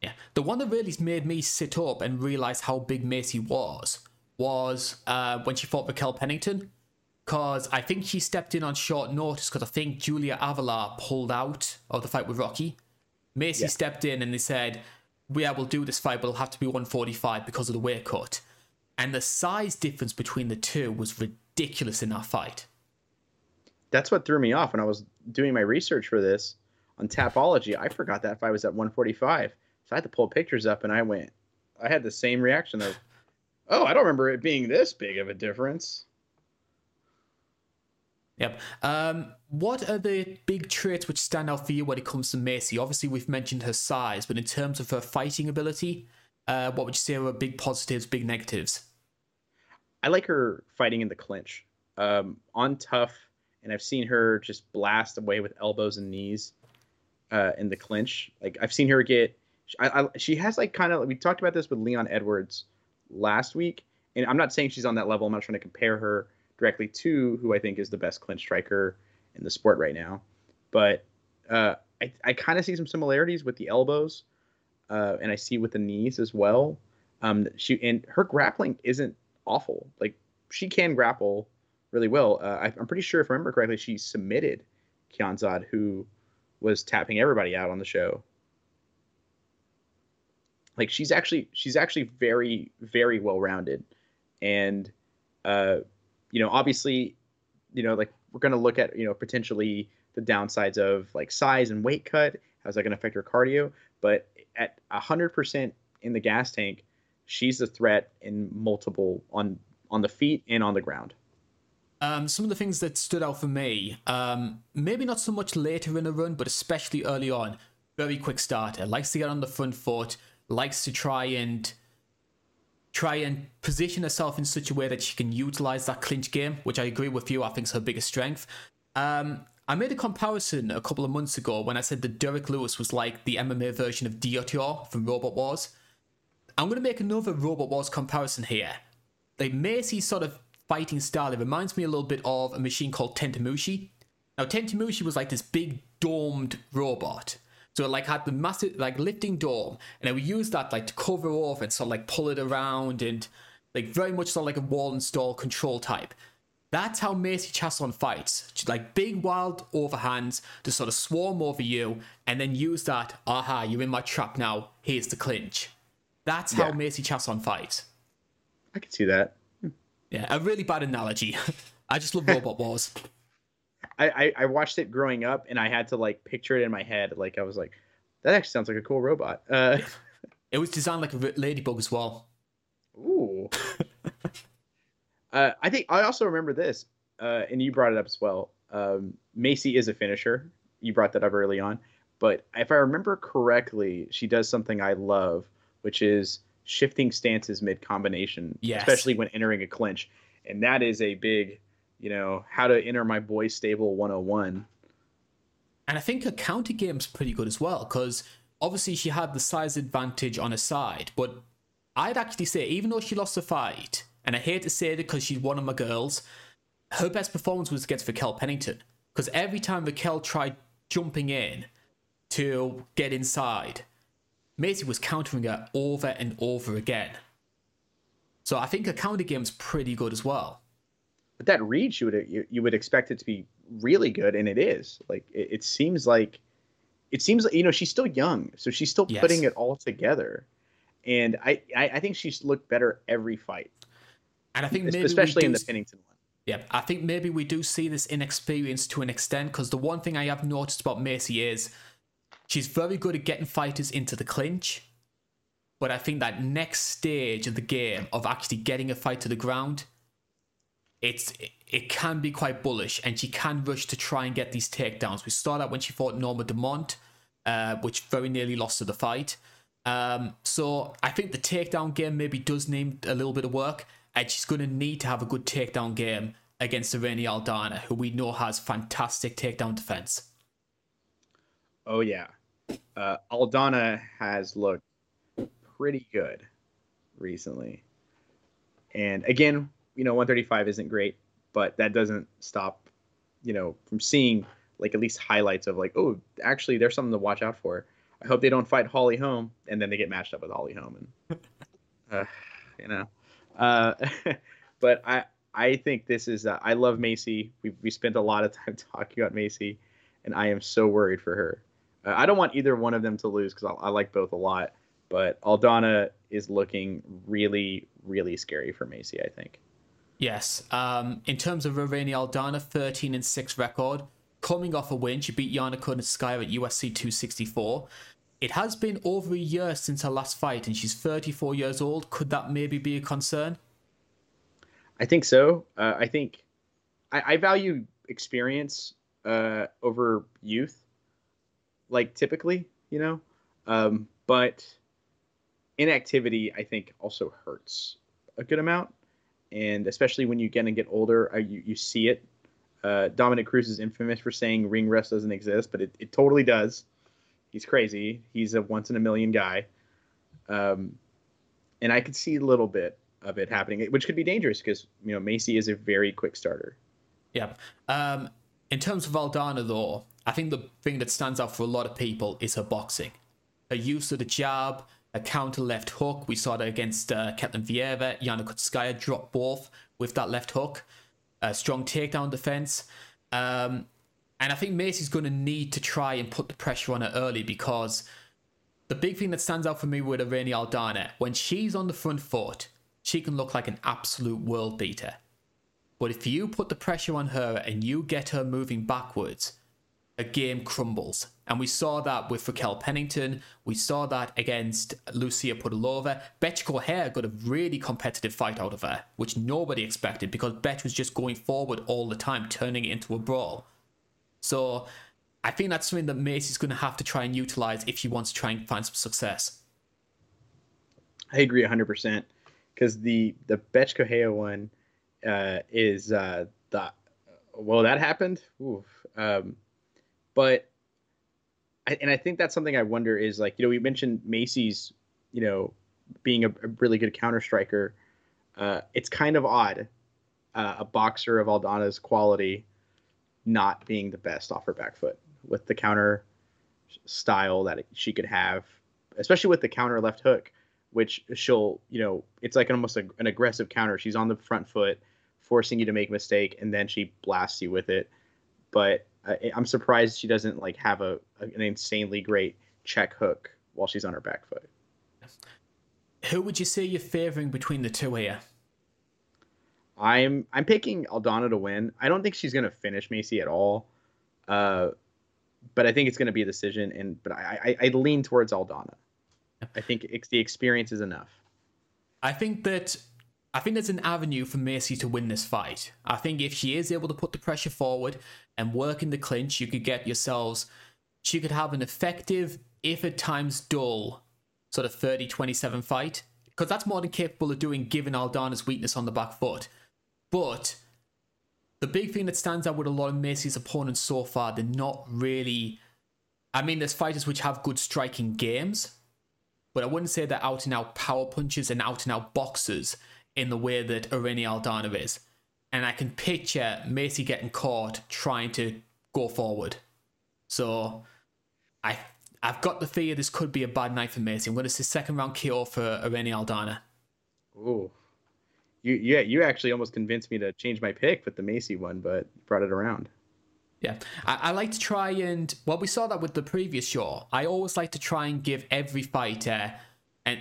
Yeah, the one that really made me sit up and realize how big Macy was was uh, when she fought Raquel Pennington. Because I think she stepped in on short notice because I think Julia Avila pulled out of the fight with Rocky. Macy yeah. stepped in and they said, Yeah, we'll do this fight, but it'll have to be 145 because of the weight cut. And the size difference between the two was ridiculous in that fight. That's what threw me off when I was doing my research for this on Tapology. I forgot that fight was at 145. So I had to pull pictures up and I went, I had the same reaction of, oh, I don't remember it being this big of a difference. Yep. Um, what are the big traits which stand out for you when it comes to Macy? Obviously, we've mentioned her size, but in terms of her fighting ability, uh, what would you say are big positives, big negatives? I like her fighting in the clinch. Um, on tough, and I've seen her just blast away with elbows and knees uh, in the clinch. Like I've seen her get, I, I, she has like kind of. We talked about this with Leon Edwards last week, and I'm not saying she's on that level. I'm not trying to compare her directly to who I think is the best clinch striker in the sport right now. But uh, I, I kind of see some similarities with the elbows, uh, and I see with the knees as well. Um, she and her grappling isn't awful. Like she can grapple really well. Uh, I, am pretty sure, if I remember correctly, she submitted Kianzad, who was tapping everybody out on the show. Like she's actually she's actually very very well rounded, and uh, you know, obviously, you know, like we're to look at, you know, potentially the downsides of like size and weight cut. How's that to affect her cardio? But at 100% in the gas tank, she's a threat in multiple on on the feet and on the ground. Um, some of the things that stood out for me, um, maybe not so much later in the run, but especially early on. Very quick starter, likes to get on the front foot, likes to try and try and position herself in such a way that she can utilize that clinch game, which I agree with you, I think is her biggest strength. Um, I made a comparison a couple of months ago when I said that Derrick Lewis was like the MMA version of Diotoir from Robot Wars. I'm going to make another Robot Wars comparison here. They may see sort of fighting style, it reminds me a little bit of a machine called Tentomushi. Now, Tentomushi was like this big domed robot so it like had the massive like lifting dome, and I would use that like to cover off and sort of like pull it around and like very much sort of like a wall install control type. That's how Macy Chiasson fights. She's like big wild overhands to sort of swarm over you and then use that, aha, you're in my trap now, here's the clinch. That's how Macy Maycee Chiasson fights. I can see that. Yeah, a really bad analogy. I just love Robot Wars. I, I, watched it growing up and I had to like picture it in my head. Like I was like, that actually sounds like a cool robot. Uh, it was designed like a ladybug as well. Ooh. uh, I think I also remember this, uh, and you brought it up as well. Um, Macy is a finisher. You brought that up early on, but if I remember correctly, she does something I love, which is shifting stances mid combination, yes. especially when entering a clinch, and that is a big you know, how to enter my boy stable 101. And I think her counter game's pretty good as well, because obviously she had the size advantage on her side, but I'd actually say, even though she lost the fight, and I hate to say it because she's one of my girls, her best performance was against Raquel Pennington. Because every time Raquel tried jumping in to get inside, Macy was countering her over and over again. So I think her counter game's pretty good as well but that reach you would you, you would expect it to be really good, and it is. Like it, it seems like it seems like you know she's still young, so she's still yes. putting it all together, and I, I, I think she's looked better every fight, and I think especially in the Pennington one. Yeah, I think maybe we do see this inexperience to an extent because the one thing I have noticed about Macy is she's very good at getting fighters into the clinch. But I think that next stage of the game of actually getting a fight to the ground, it's it can be quite bullish, and she can rush to try and get these takedowns. We saw that when she fought Norma Dumont, uh, which very nearly lost to the fight. Um, so I think the takedown game maybe does need a little bit of work, and she's going to need to have a good takedown game against Irene Aldana, who we know has fantastic takedown defense. Oh yeah, uh, Aldana has looked pretty good recently, and again, you know, 135 isn't great, but that doesn't stop, you know, from seeing like at least highlights of like, oh, actually, there's something to watch out for. I hope they don't fight Holly Holm, and then they get matched up with Holly Holm, and uh, you know. Uh, but I I think this is uh, I love Macy. We we spent a lot of time talking about Macy, and I am so worried for her. Uh, I don't want either one of them to lose because I, I, like both a lot. But Aldana is looking really really scary for Macy. I think. Yes. Um, in terms of Irene Aldana, 13 and 6 record. Coming off a win, she beat Yana Kunitskaya at UFC 264. It has been over a year since her last fight, and she's 34 years old. Could that maybe be a concern? I think so. Uh, I think I, I value experience uh, over youth, like typically, you know. Um, but inactivity, I think, also hurts a good amount and especially when you get and get older, uh, you, you see it. Uh, Dominick Cruz is infamous for saying ring rust doesn't exist, but it, it totally does. He's crazy. He's a once in a million guy. Um, and I could see a little bit of it happening, which could be dangerous because you know Macy is a very quick starter. Yeah. Um, in terms of Aldana, though, I think the thing that stands out for a lot of people is her boxing, her use of the jab, a counter left hook. We saw that against uh, Ketlen Vieira. Yana Kunitskaya dropped both with that left hook. A strong takedown defense. Um, and I think Macy's going to need to try and put the pressure on her early because the big thing that stands out for me with Irene Aldana, when she's on the front foot, she can look like an absolute world beater. But if you put the pressure on her and you get her moving backwards, a game crumbles. And we saw that with Raquel Pennington. We saw that against Lucia Pudilova. Bethe Correia got a really competitive fight out of her, which nobody expected because Bethe was just going forward all the time, turning it into a brawl. So I think that's something that Macy's going to have to try and utilize if she wants to try and find some success. I agree 100% because the, the Bethe Correia one uh, is uh, the, well, that happened. Um, but and I think that's something I wonder is like you know we mentioned Macy's you know being a, a really good counter striker. Uh, it's kind of odd uh, a boxer of Aldana's quality not being the best off her back foot with the counter style that she could have, especially with the counter left hook, which she'll you know it's like almost a, an aggressive counter. She's on the front foot, forcing you to make a mistake, and then she blasts you with it. But I'm surprised she doesn't like have a an insanely great check hook while she's on her back foot. Who would you say you're favoring between the two here? I'm I'm picking Aldana to win. I don't think she's gonna finish Macy at all, uh, but I think it's gonna be a decision. And but I I, I lean towards Aldana. I think it's, the experience is enough. I think that I think there's an avenue for Macy to win this fight. I think if she is able to put the pressure forward and work in the clinch, you could get yourselves, she could have an effective, if at times dull, sort of 30 27 fight. Because that's more than capable of doing given Aldana's weakness on the back foot. But the big thing that stands out with a lot of Macy's opponents so far, they're not really. I mean, there's fighters which have good striking games, but I wouldn't say they're out and out power punches and out and out boxers in the way that Irene Aldana is. And I can picture Macy getting caught trying to go forward. So I I've got the fear this could be a bad night for Macy. I'm going to say second round KO for Irene Aldana. Ooh. You yeah, you actually almost convinced me to change my pick with the Macy one, but brought it around. Yeah, I, I, like to try and well, we saw that with the previous show. I always like to try and give every fighter and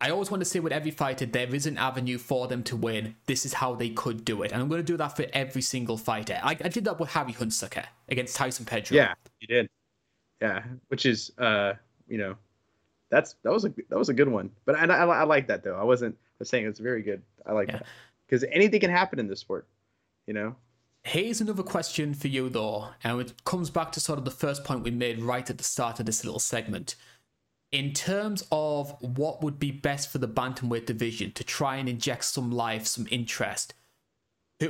I always want to say with every fighter, there is an avenue for them to win. This is how they could do it. And I'm going to do that for every single fighter. I, I did that with Harry Hunsucker against Tyson Pedro. Yeah, you did. Yeah, which is uh, you know, that's that was a that was a good one. But I I, I like that though. I wasn't I was saying it's very good. I like yeah. that because anything can happen in this sport, you know. Here's another question for you though, and it comes back to sort of the first point we made right at the start of this little segment. In terms of what would be best for the bantamweight division to try and inject some life, some interest,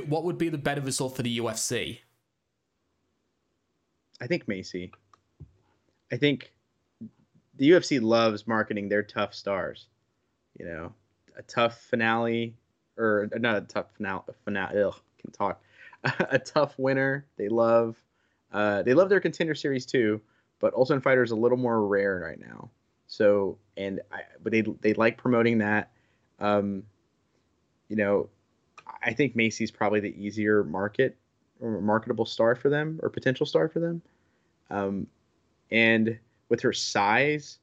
what would be the better result for the UFC? I think Macy. I think the UFC loves marketing their tough stars. You know, a tough finale, or not a tough finale. Finale, ugh, can talk. a tough winner. They love. Uh, they love their contender series too, but Ultimate Fighter is a little more rare right now. So, and I, but they they like promoting that. Um, you know, I think Macy's probably the easier market or marketable star for them or potential star for them. Um, and with her size,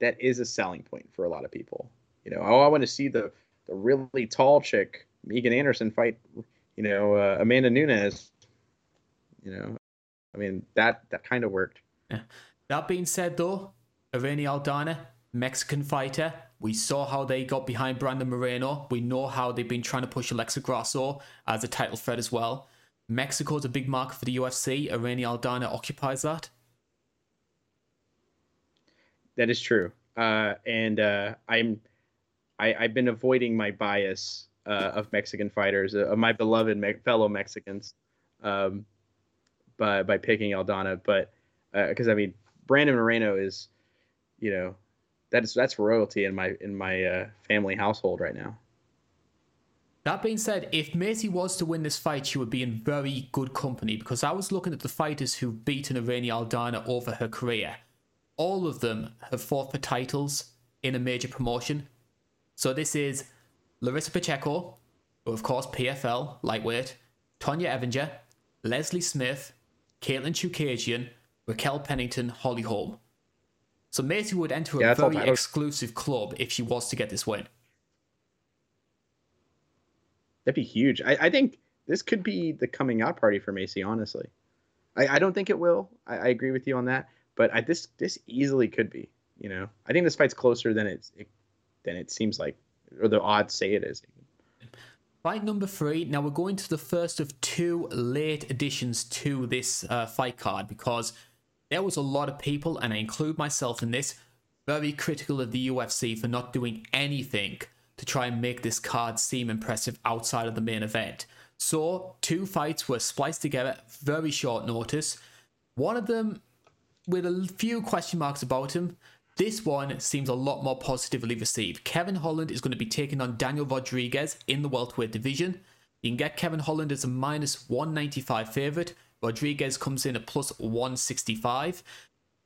that is a selling point for a lot of people. You know, oh, I want to see the the really tall chick, Megan Anderson, fight, you know, uh, Amanda Nunes. You know, I mean that that kind of worked. Yeah. That being said, though, Irene Aldana, Mexican fighter, we saw how they got behind Brandon Moreno. We know how they've been trying to push Alexa Grasso as a title threat as well. Mexico's a big market for the UFC. Irene Aldana occupies that. That is true. Uh, and uh, I'm I, i have been avoiding my bias uh, of Mexican fighters, uh, my beloved me- fellow Mexicans, um, by by picking Aldana. But because uh, I mean, Brandon Moreno is, you know, that's that's royalty in my in my uh, family household right now. That being said, if Macy was to win this fight, she would be in very good company because I was looking at the fighters who've beaten Irene Aldana over her career. All of them have fought for titles in a major promotion. So this is Larissa Pacheco, who of course PFL, lightweight, Tonya Evinger, Leslie Smith, Katlyn Chookagian, Raquel Pennington, Holly Holm. So Macy would enter yeah, a very exclusive club if she was to get this win. That'd be huge. I, I think this could be the coming out party for Macy. Honestly, I, I don't think it will. I, I, agree with you on that, but I, this this easily could be. You know, I think this fight's closer than it's it, than it seems like, or the odds say it is. Fight number three. Now we're going to the first of two late additions to this uh, fight card because there was a lot of people, and I include myself in this, very critical of the UFC for not doing anything to try and make this card seem impressive outside of the main event. So, two fights were spliced together, very short notice. One of them with a few question marks about him. This one seems a lot more positively received. Kevin Holland is going to be taking on Daniel Rodriguez in the welterweight division. You can get Kevin Holland as a minus 195 favourite. Rodriguez comes in at plus 165.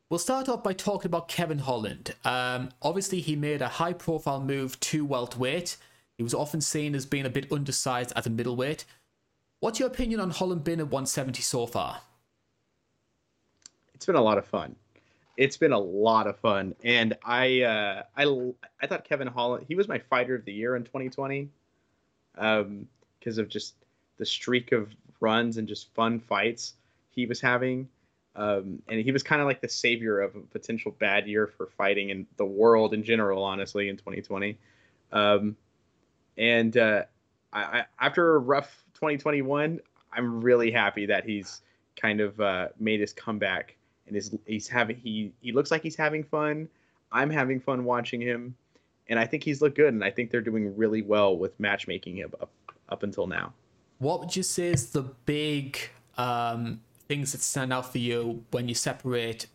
We'll start off by talking about Kevin Holland. Um, obviously, he made a high profile move to welterweight. He was often seen as being a bit undersized at a middleweight. What's your opinion on Holland being at 170 so far? It's been a lot of fun. It's been a lot of fun, and I uh, I I thought Kevin Holland he was my fighter of the year in 2020, um, because of just the streak of runs and just fun fights he was having. Um, and he was kind of like the savior of a potential bad year for fighting in the world in general, honestly, in 2020. Um, and uh, I, I, after a rough 2021, I'm really happy that he's kind of uh, made his comeback and is he's having he he looks like he's having fun. I'm having fun watching him, and I think he's looked good. And I think they're doing really well with matchmaking up up until now. What would you say is the big um, things that stand out for you when you separate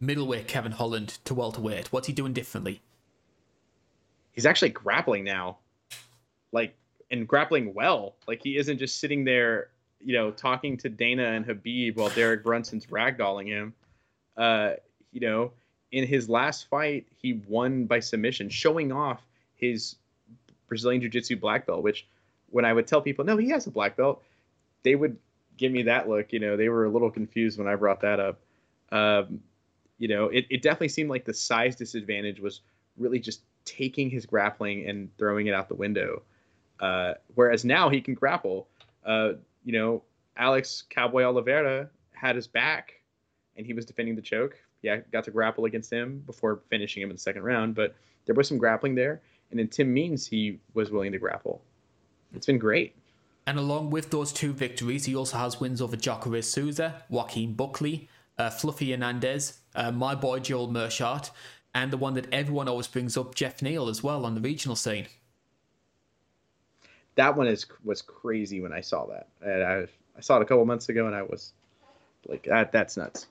middleweight Kevin Holland to welterweight? What's he doing differently? He's actually grappling now, like and grappling well. Like he isn't just sitting there, you know, talking to Dana and Khabib while Derek Brunson's ragdolling him. Uh, you know, in his last fight, he won by submission, showing off his Brazilian Jiu-Jitsu black belt, which when I would tell people, no, he has a black belt, they would give me that look. You know, they were a little confused when I brought that up. Um, you know, it, it definitely seemed like the size disadvantage was really just taking his grappling and throwing it out the window. Uh, whereas now he can grapple. Uh, you know, Alex Cowboy Oliveira had his back and he was defending the choke. Yeah, got to grapple against him before finishing him in the second round, but there was some grappling there. And then Tim Means, he was willing to grapple. It's been great. And along with those two victories, he also has wins over Jacare Souza, Joaquin Buckley, uh, Fluffy Hernandez, uh, my boy Joel Meerschaert, and the one that everyone always brings up, Geoff Neal, as well on the regional scene. That one is was crazy when I saw that. And I I saw it a couple months ago, and I was like, that that's nuts.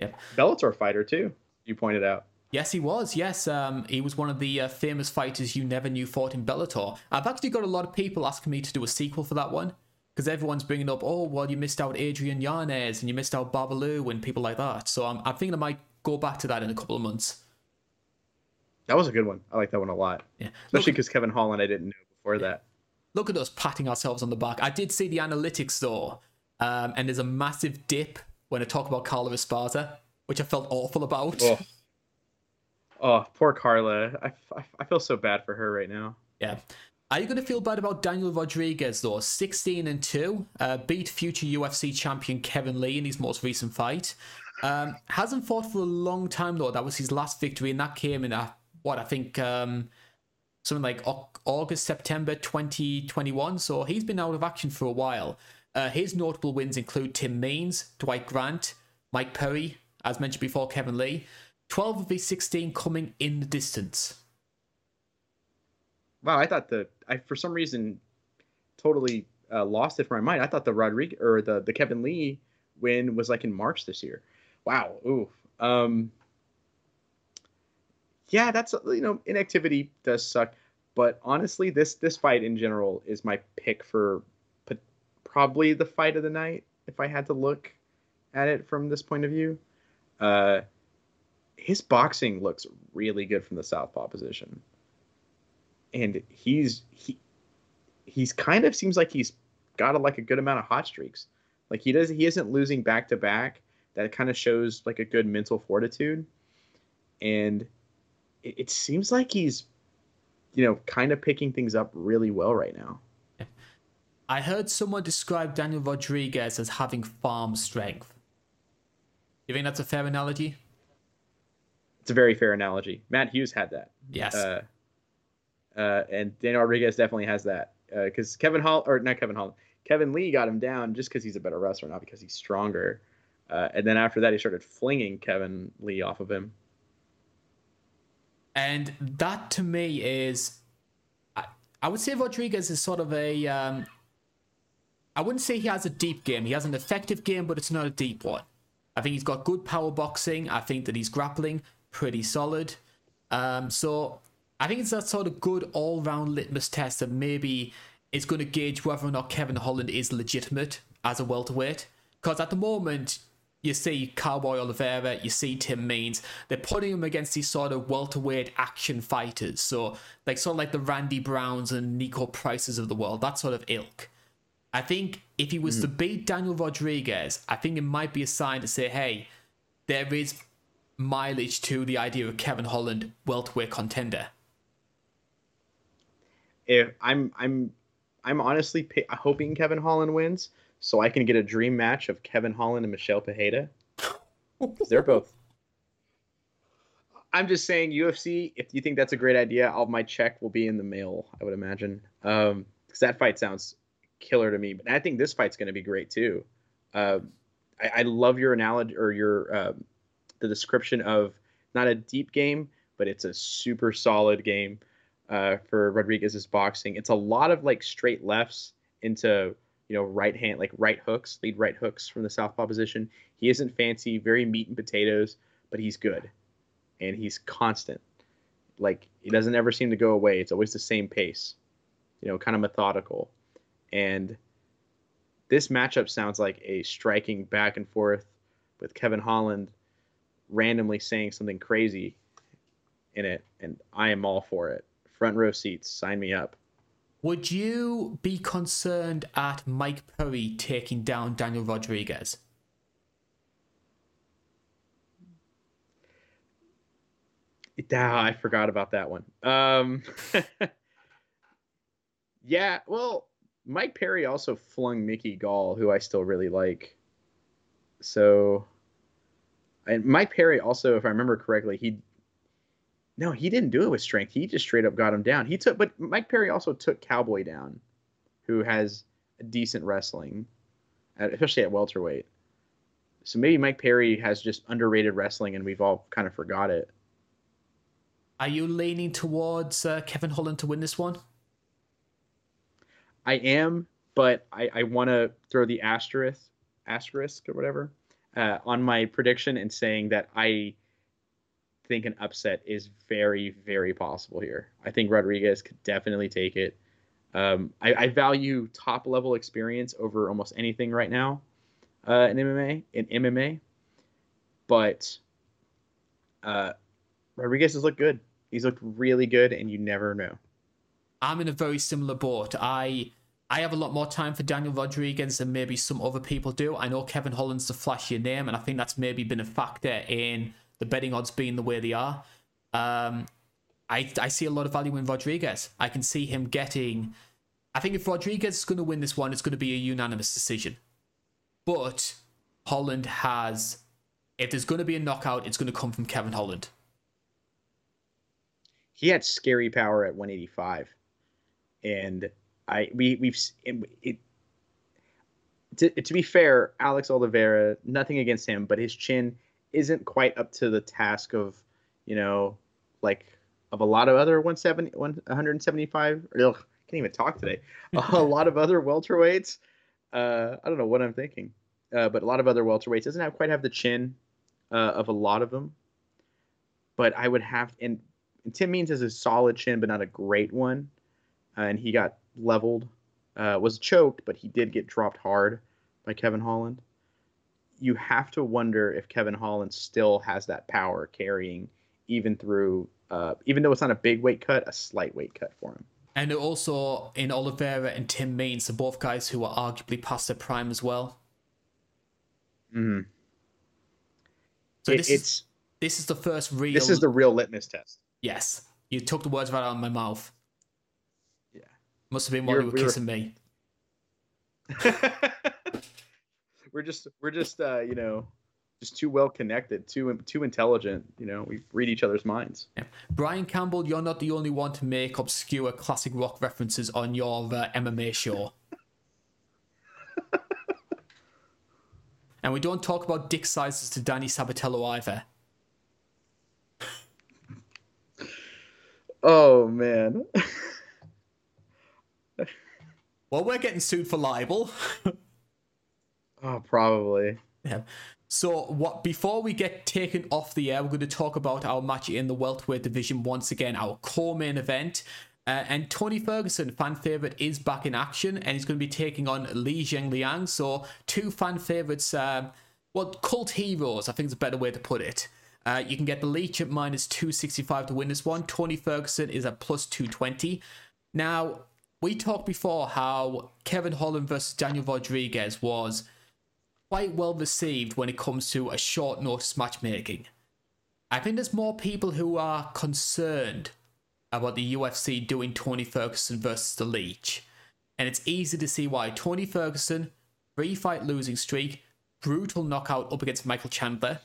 Yep. Bellator fighter too. You pointed out. Yes, he was. Yes, um, he was one of the uh, famous fighters you never knew fought in Bellator. I've actually got a lot of people asking me to do a sequel for that one because everyone's bringing up, oh, well, you missed out Adrian Yanez and you missed out Babalu and people like that. So I'm, I'm thinking I might go back to that in a couple of months. That was a good one. I like that one a lot. Yeah, especially because Kevin Holland I didn't know before that. Look at us patting ourselves on the back. I did see the analytics though, um, and there's a massive dip when I talk about Carla Esparza, which I felt awful about. Oh, oh poor Carla. I, I, I feel so bad for her right now. Yeah. Are you going to feel bad about Daniel Rodriguez though? 16 and 2, uh, beat future UFC champion Kevin Lee in his most recent fight. Um, hasn't fought for a long time though. That was his last victory, and that came in a, what I think um, something like August, September 2021. So he's been out of action for a while. Uh, his notable wins include Tim Means, Dwight Grant, Mike Perry, as mentioned before, Kevin Lee. 12 of his 16 coming in the distance. Wow, I thought the I for some reason totally uh, lost it from my mind. I thought the Rodriguez or the the Kevin Lee win was like in March this year. Wow. Ooh. Um, yeah, that's you know inactivity does suck, but honestly, this this fight in general is my pick for probably the fight of the night if I had to look at it from this point of view. Uh, his boxing looks really good from the southpaw position, and he's he he's kind of seems like he's got a, like a good amount of hot streaks. Like he does, he isn't losing back to back. That kind of shows like a good mental fortitude, and it, it seems like he's, you know, kind of picking things up really well right now. I heard someone describe Daniel Rodriguez as having farm strength. You think that's a fair analogy? It's a very fair analogy. Matt Hughes had that. Yes. Uh, uh, and Daniel Rodriguez definitely has that because uh, Kevin Hall or not Kevin Hall, Kevin Lee got him down just because he's a better wrestler, not because he's stronger. Uh, and then after that, he started flinging Kevin Lee off of him. And that to me is, I, I would say Rodriguez is sort of a um, I wouldn't say he has a deep game. He has an effective game, but it's not a deep one. I think he's got good power boxing. I think that he's grappling pretty solid. Um, so I think it's that sort of good all round litmus test that maybe is going to gauge whether or not Kevin Holland is legitimate as a welterweight. Because at the moment, you see Cowboy Oliveira, you see Tim Means, they're putting him against these sort of welterweight action fighters. So, like, sort of like the Randy Browns and Niko Prices of the world, that sort of ilk. I think if he was mm. to beat Daniel Rodriguez, I think it might be a sign to say, hey, there is mileage to the idea of Kevin Holland welterweight contender. If I'm I'm I'm honestly hoping Kevin Holland wins so I can get a dream match of Kevin Holland and Michel Pereira. they're both. I'm just saying, UFC. If you think that's a great idea, all my check will be in the mail. I would imagine, because um, that fight sounds killer to me. But I think this fight's going to be great too. Uh, I, I, love your analogy or your uh, the description of not a deep game, but it's a super solid game uh, for Rodriguez's boxing. It's a lot of like straight lefts into you know right hand like right hooks, lead right hooks from the southpaw position. He isn't fancy, very meat and potatoes, but he's good, and he's constant. Like he doesn't ever seem to go away. It's always the same pace, you know, kind of methodical. And this matchup sounds like a striking back and forth with Kevin Holland randomly saying something crazy in it, and I am all for it. Front row seats, sign me up. Would you be concerned at Mike Perry taking down Daniel Rodriguez? Ah, I forgot about that one. Um, yeah, well, Mike Perry also flung Mickey Gall, who I still really like. So And Mike Perry also, if I remember correctly, he no, he didn't do it with strength. He just straight up got him down. He took, but Mike Perry also took Cowboy down, who has decent wrestling, especially at welterweight. So maybe Mike Perry has just underrated wrestling, and we've all kind of forgot it. Are you leaning towards uh, Kevin Holland to win this one? I am, but I, I want to throw the asterisk, asterisk or whatever, uh, on my prediction and saying that I think an upset is very, very possible here. I think Rodriguez could definitely take it. Um, I, I, value top level experience over almost anything right now uh, in MMA. In MMA, but uh, Rodriguez has looked good. He's looked really good, and you never know. I'm in a very similar boat. I I have a lot more time for Daniel Rodriguez than maybe some other people do. I know Kevin Holland's the flashier name, and I think that's maybe been a factor in the betting odds being the way they are. Um, I, I see a lot of value in Rodriguez. I can see him getting. I think if Rodriguez is going to win this one, it's going to be a unanimous decision. But Holland has. If there's going to be a knockout, it's going to come from Kevin Holland. He had scary power at 185, and I we we've it, it to, to be fair, Alex Oliveira, nothing against him, but his chin isn't quite up to the task of, you know, like of a lot of other 170, 175. Ugh, can't even talk today. a lot of other welterweights. Uh, I don't know what I'm thinking, uh, but a lot of other welterweights doesn't have quite have the chin uh, of a lot of them. But I would have, and, and Tim Means has a solid chin, but not a great one, uh, and he got leveled. Uh, was choked, but he did get dropped hard by Kevin Holland you have to wonder if Kevin Holland still has that power carrying even through uh, even though it's not a big weight cut, a slight weight cut for him. And also in Oliveira and Tim Means, both guys who are arguably past their prime as well. Hmm. So it, this it's is, this is the first real. This is the real litmus test. Yes, you took the words right out of my mouth. Must have been while you were kissing me. we're just we're just uh, you know just too well connected, too too intelligent. You know, we read each other's minds. Yeah. Brian Campbell, you're not the only one to make obscure classic rock references on your uh, MMA show. and we don't talk about dick sizes to Danny Sabatello either. Oh man. well, we're getting sued for libel. Oh, probably. Yeah. So what before we get taken off the air, we're going to talk about our match in the welterweight division once again, our core main event. Uh, and Tony Ferguson, fan favorite, is back in action, and he's going to be taking on Li Jingliang. So two fan favorites, uh, well, cult heroes. I think is a better way to put it. Uh, you can get the Leech at minus 265 to win this one. Tony Ferguson is at plus 220. Now, we talked before how Kevin Holland versus Daniel Rodriguez was quite well received when it comes to a short notice matchmaking. I think there's more people who are concerned about the UFC doing Tony Ferguson versus the Leech. And it's easy to see why. Tony Ferguson, three fight losing streak, brutal knockout up against Michael Chandler.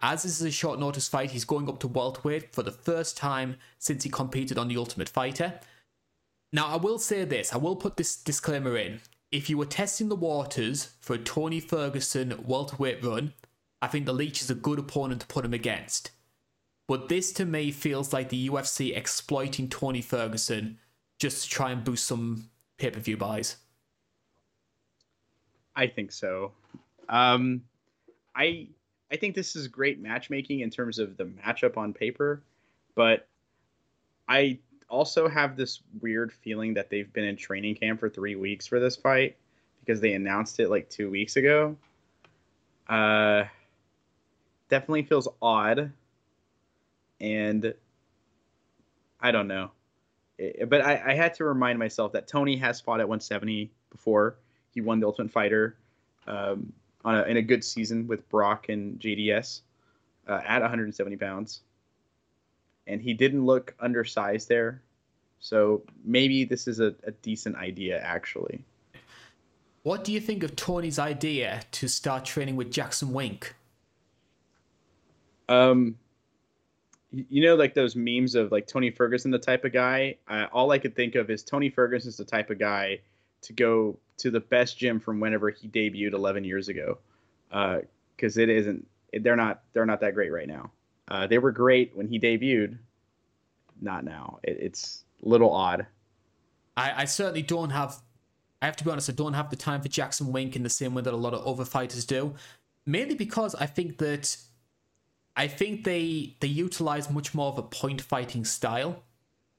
As this is a short notice fight, he's going up to welterweight for the first time since he competed on The Ultimate Fighter. Now, I will say this, I will put this disclaimer in if you were testing the waters for a Tony Ferguson welterweight run, I think the Leech is a good opponent to put him against. But this to me feels like the UFC exploiting Tony Ferguson just to try and boost some pay per view buys. I think so. Um, I I think this is great matchmaking in terms of the matchup on paper, but I also have this weird feeling that they've been in training camp for three weeks for this fight because they announced it like two weeks ago. Uh, definitely feels odd, and I don't know. It, but I, I had to remind myself that Tony has fought at 170 before. He won the Ultimate Fighter um, on a, in a good season with Brock and JDS uh, at 170 pounds and he didn't look undersized there. So maybe this is a, a decent idea, actually. What do you think of Tony's idea to start training with Jackson Wink? Um, you know, like those memes of like Tony Ferguson, the type of guy. Uh, all I could think of is Tony Ferguson's the type of guy to go to the best gym from whenever he debuted 11 years ago, because uh, it isn't. They're not. They're not that great right now. Uh, they were great when he debuted. Not now. It, it's a little odd. I, I certainly don't have. I have to be honest. I don't have the time for Jackson Wink in the same way that a lot of other fighters do. Mainly because I think that I think they they utilize much more of a point fighting style.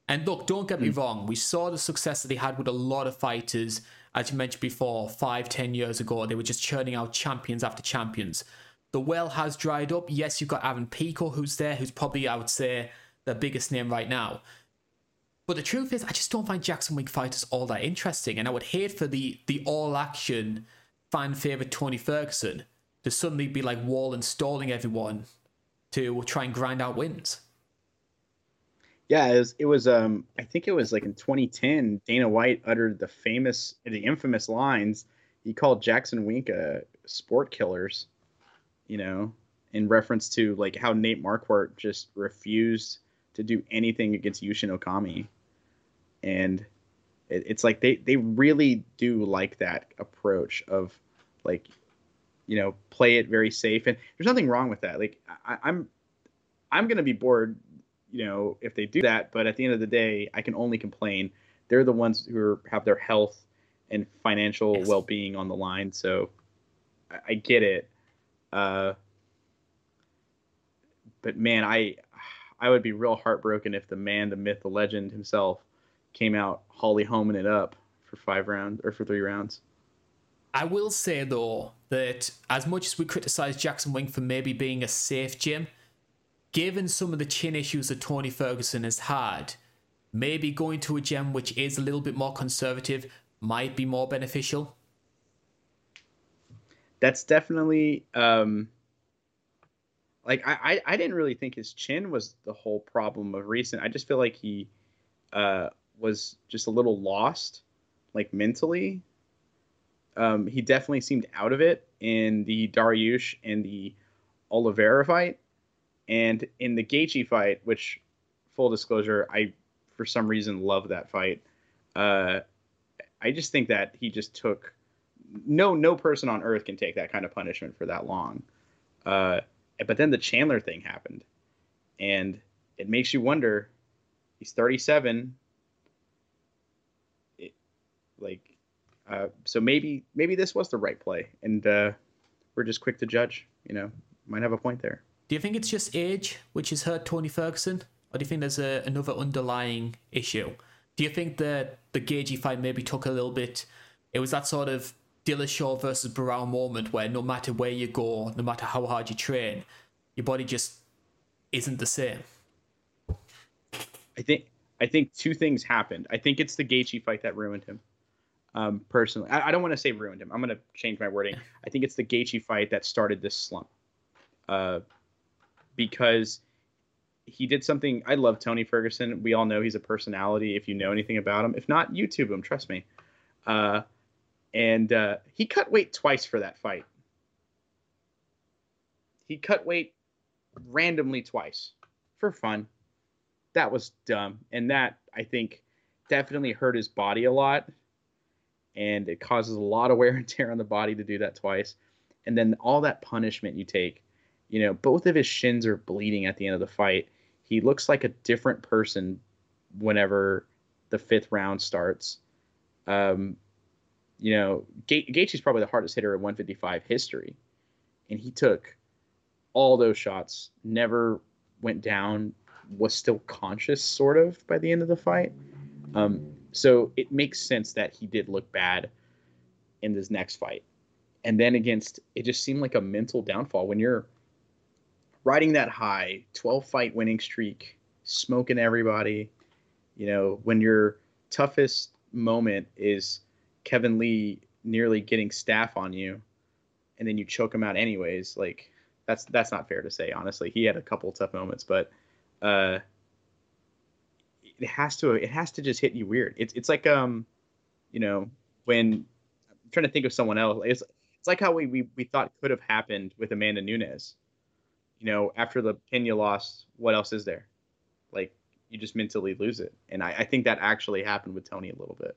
And look, don't get me mm. wrong, we saw the success that they had with a lot of fighters, as you mentioned before, five, ten years ago. They were just churning out champions after champions. The well has dried up. Yes, you've got Aaron Pico who's there, who's probably, I would say, the biggest name right now. But the truth is, I just don't find Jackson Wink fighters all that interesting. And I would hate for the the all action fan favorite Tony Ferguson to suddenly be like wall installing everyone to try and grind out wins. Yeah, it was, it was um I think it was like in 2010 Dana White uttered the famous the infamous lines he called Jackson Wink a sport killers, you know, in reference to like how Nate Marquardt just refused to do anything against Yushin Okami. And it, it's like they they really do like that approach of like you know play it very safe. And there's nothing wrong with that. Like I, i'm i'm gonna be bored you know if they do that. But at the end of the day i can only complain. They're the ones who are, have their health and financial yes. well-being on the line. So i, I get it uh, but man i i would be real heartbroken if the man the myth the legend himself came out holly homing it up for five rounds or for three rounds I will say though that as much as we criticize Jackson Wink for maybe being a safe gym, given some of the chin issues that Tony Ferguson has had, maybe going to a gym which is a little bit more conservative might be more beneficial. That's definitely um like I, I didn't really think his chin was the whole problem of recent. I just feel like he uh was just a little lost like mentally um, he definitely seemed out of it in the Dariush and the Oliveira fight, and in the Gaethje fight, which, full disclosure, I for some reason love that fight. Uh, I just think that he just took no no person on earth can take that kind of punishment for that long. Uh, but then the Chandler thing happened, and it makes you wonder. He's 37. It, like uh, so maybe maybe this was the right play, and uh, we're just quick to judge. You know, might have a point there. Do you think it's just age which has hurt Tony Ferguson, or do you think there's a, another underlying issue? Do you think that the Gaethje fight maybe took a little bit? It was that sort of Dillashaw versus Barão moment where no matter where you go, no matter how hard you train, your body just isn't the same. I think I think two things happened. I think it's the Gaethje fight that ruined him um, personally. I, I don't want to say ruined him. I'm going to change my wording. I think it's the Gaethje fight that started this slump, uh, because he did something. I love Tony Ferguson. We all know he's a personality. If you know anything about him, if not, YouTube him. Trust me. Uh, and uh, he cut weight twice for that fight. He cut weight randomly twice for fun. That was dumb, and that I think definitely hurt his body a lot and it causes a lot of wear and tear on the body to do that twice. And then all that punishment you take, you know, both of his shins are bleeding at the end of the fight. He looks like a different person whenever the fifth round starts. Um, you know, Ga- Gaethje's probably the hardest hitter in 155 history, and he took all those shots, never went down, was still conscious, sort of, by the end of the fight. Um, so it makes sense that he did look bad in this next fight. And then against, it just seemed like a mental downfall when you're riding that high 12 fight winning streak, smoking everybody. You know, when your toughest moment is Kevin Lee nearly getting staff on you, and then you choke him out anyways. Like that's that's not fair to say. Honestly, he had a couple tough moments, but uh, it has to it has to just hit you weird. It's it's like um, you know, when I'm trying to think of someone else. It's it's like how we we, we thought could have happened with Amanda Nunes. you know, after the Pena loss, what else is there? Like you just mentally lose it, and I, I think that actually happened with Tony a little bit.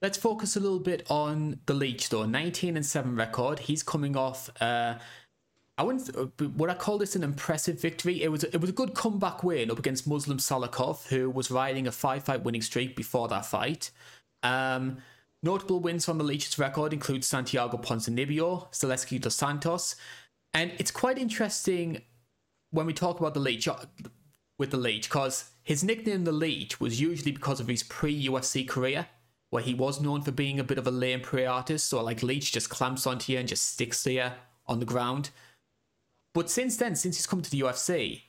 Let's focus a little bit on the Leech though. 19 and 7 record. He's coming off uh I wouldn't would I call this an impressive victory? It was it was a good comeback win up against Muslim Salikhov, who was riding a five fight winning streak before that fight. Um notable wins from the Leech's record include Santiago Ponzinibbio, Zaleski dos Santos, and it's quite interesting when we talk about the Leech uh, with the Leech because his nickname the Leech was usually because of his pre UFC career where he was known for being a bit of a lame prey artist, so like Leech just clamps onto you and just sticks to you on the ground. But since then, since he's come to the UFC,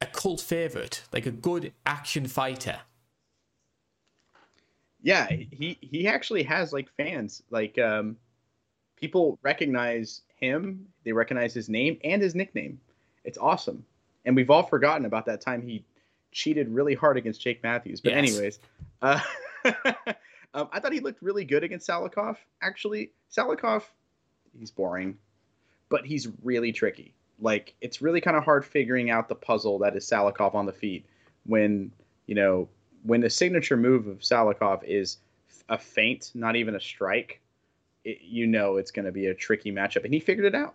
a cult favorite, like a good action fighter. Yeah, he he actually has like fans. Like um people recognize him, they recognize his name and his nickname. It's awesome. And we've all forgotten about that time he cheated really hard against Jake Matthews. But yes. anyways, uh Um, I thought he looked really good against Salikhov. Actually, Salikhov, he's boring, but he's really tricky. Like it's really kind of hard figuring out the puzzle that is Salikhov on the feet when you know when the signature move of Salikhov is a feint, not even a strike. It, you know it's going to be a tricky matchup, and he figured it out.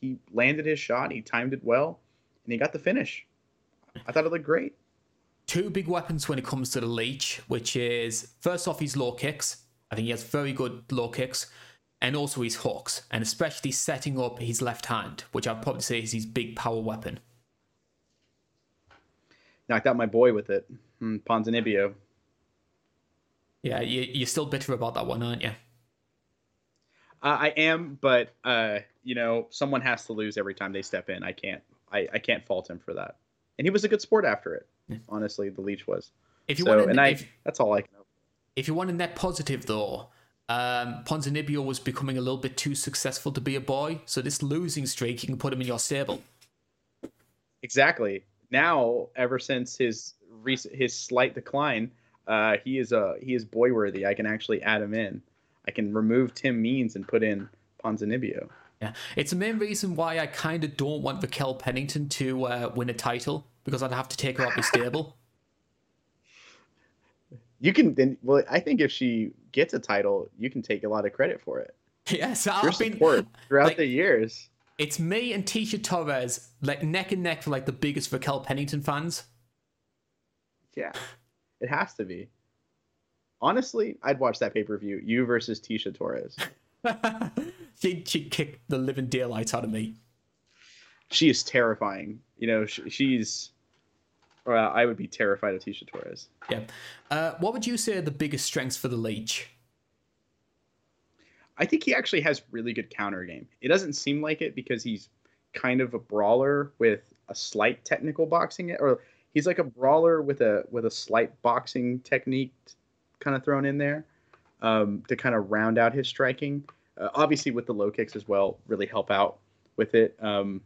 He landed his shot, he timed it well, and he got the finish. I thought it looked great two big weapons when it comes to the Leech, which is first off his low kicks. I think he has very good low kicks, and also his hooks, and especially setting up his left hand, which I'd probably say is his big power weapon. Knocked out my boy with it, mm, Ponzinibbio. Yeah, you, you're still bitter about that one, aren't you? Uh, I am, but uh, you know, someone has to lose every time they step in. I can't, I, I can't fault him for that. And he was a good sport after it. Honestly, the leech was. If you so, want, and I, if, that's all I know. If you want a net positive, though, um, Ponzinibbio was becoming a little bit too successful to be a boy. So this losing streak, you can put him in your stable. Exactly. Now, ever since his recent his slight decline, uh, he is a he is boy worthy. I can actually add him in. I can remove Tim Means and put in Ponzinibbio. Yeah, it's the main reason why I kind of don't want Raquel Pennington to uh, win a title because I'd have to take her off the stable. You can then. Well, I think if she gets a title, you can take a lot of credit for it. Yes, Your I've been throughout like, the years. It's me and Tecia Torres, like neck and neck for like the biggest Raquel Pennington fans. Yeah, it has to be. Honestly, I'd watch that pay per view. You versus Tecia Torres. she she kicked the living daylights out of me. She is terrifying. You know, she, she's or uh, I would be terrified of Tecia Torres. Yeah. Uh, what would you say are the biggest strengths for the Leech? I think he actually has really good counter game. It doesn't seem like it because he's kind of a brawler with a slight technical boxing, or he's like a brawler with a with a slight boxing technique kind of thrown in there um, to kind of round out his striking. Uh, obviously, with the low kicks as well, really help out with it. Um,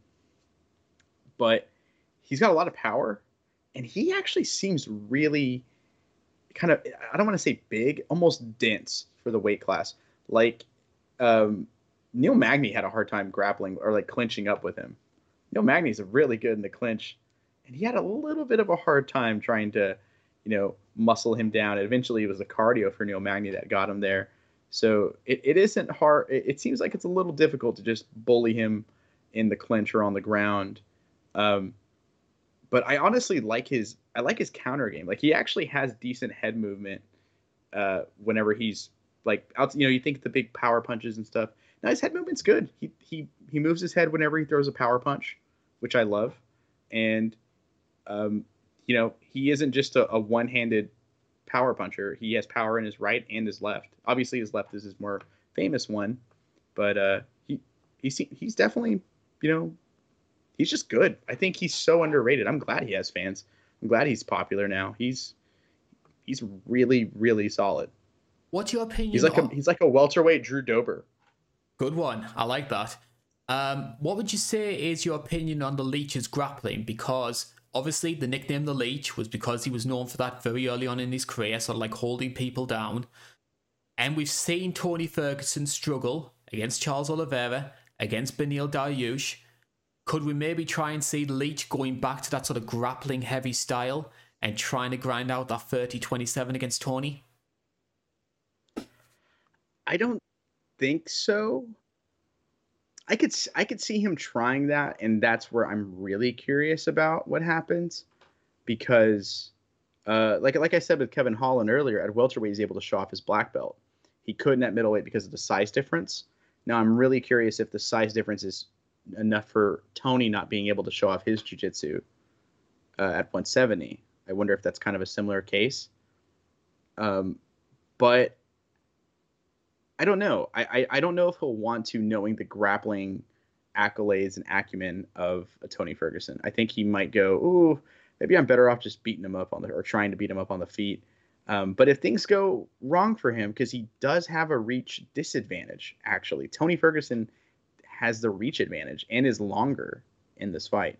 but he's got a lot of power and he actually seems really kind of I don't want to say big, almost dense for the weight class. Like um, Neil Magny had a hard time grappling or like clinching up with him. Neil Magny's really good in the clinch, and he had a little bit of a hard time trying to, you know, muscle him down. And eventually, it was the cardio for Neil Magny that got him there. So it, it isn't hard. It, it seems like it's a little difficult to just bully him in the clinch or on the ground. Um, but I honestly like his I like his counter game. Like he actually has decent head movement uh, whenever he's like out. You know, you think the big power punches and stuff. Now his head movement's good. He he he moves his head whenever he throws a power punch, which I love. And um, you know, he isn't just a, a one-handed power puncher. He has power in his right and his left. Obviously, his left is his more famous one, but uh, he he's he's definitely you know he's just good. I think he's so underrated. I'm glad he has fans. I'm glad he's popular now. He's he's really really solid. What's your opinion? He's like on... a he's like a welterweight Drew Dober. Good one. I like that. Um, what would you say is your opinion on the Leech's grappling? Because obviously the nickname the Leech was because he was known for that very early on in his career, sort of like holding people down. And we've seen Tony Ferguson struggle against Charles Oliveira, against Beneil Dariush could we maybe try and see Leech going back to that sort of grappling heavy style and trying to grind out that 30 27 against Tony? I don't think so. I could I could see him trying that, and that's where I'm really curious about what happens, because, uh, like like I said with Kevin Holland earlier, at welterweight he's able to show off his black belt. He couldn't at middleweight because of the size difference. Now I'm really curious if the size difference is enough for Tony not being able to show off his jiu-jitsu uh, at 170. I wonder if that's kind of a similar case. Um, but I don't know. I, I, I don't know if he'll want to, knowing the grappling accolades and acumen of a Tony Ferguson. I think he might go, ooh, maybe I'm better off just beating him up on the or trying to beat him up on the feet. Um, but if things go wrong for him, because he does have a reach disadvantage, actually, Tony Ferguson has the reach advantage and is longer in this fight.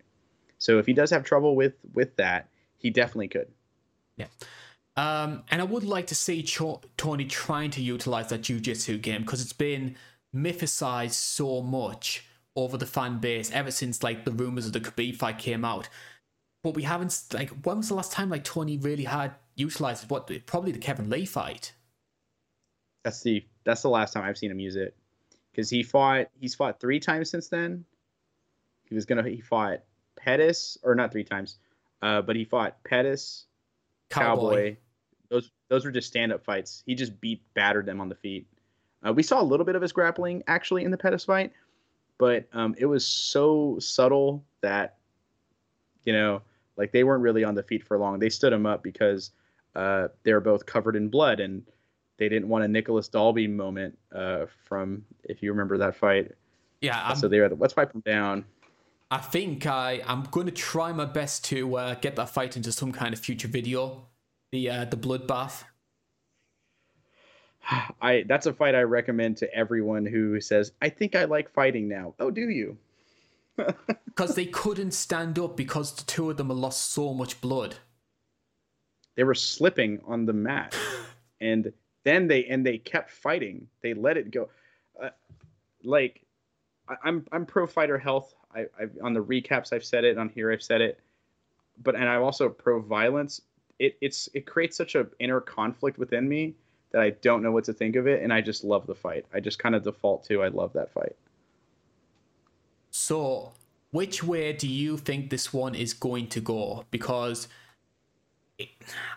So if he does have trouble with with that, he definitely could. Yeah. Um, and I would like to see Ch- Tony trying to utilize that jiu-jitsu game because it's been mythicized so much over the fan base ever since like the rumors of the Khabib fight came out. But we haven't like when was the last time like Tony really had utilized what probably the Kevin Lee fight. That's the that's the last time I've seen him use it because he fought he's fought three times since then. He was gonna he fought Pettis or not three times, uh, but he fought Pettis, Cowboy. Cowboy. Those those were just stand up fights. He just beat battered them on the feet. Uh, we saw a little bit of his grappling actually in the Pettis fight, but um, it was so subtle that you know like they weren't really on the feet for long. They stood him up because uh, they were both covered in blood and they didn't want a Nicolas Dalby moment uh, from if you remember that fight. Yeah. I'm, so they were let's wipe them down. I think I I'm going to try my best to uh, get that fight into some kind of future video the uh, the bloodbath? I that's a fight I recommend to everyone who says, "I think I like fighting now." Oh, do you? Because they couldn't stand up because the two of them had lost so much blood. They were slipping on the mat, and then they and they kept fighting. They let it go. Uh, like, I, I'm I'm pro fighter health. I, I've on the recaps I've said it on here I've said it, but and I'm also pro violence it it's it creates such a inner conflict within me that I don't know what to think of it, and I just love the fight. I just kind of default to I love that fight. So, which way do you think this one is going to go? Because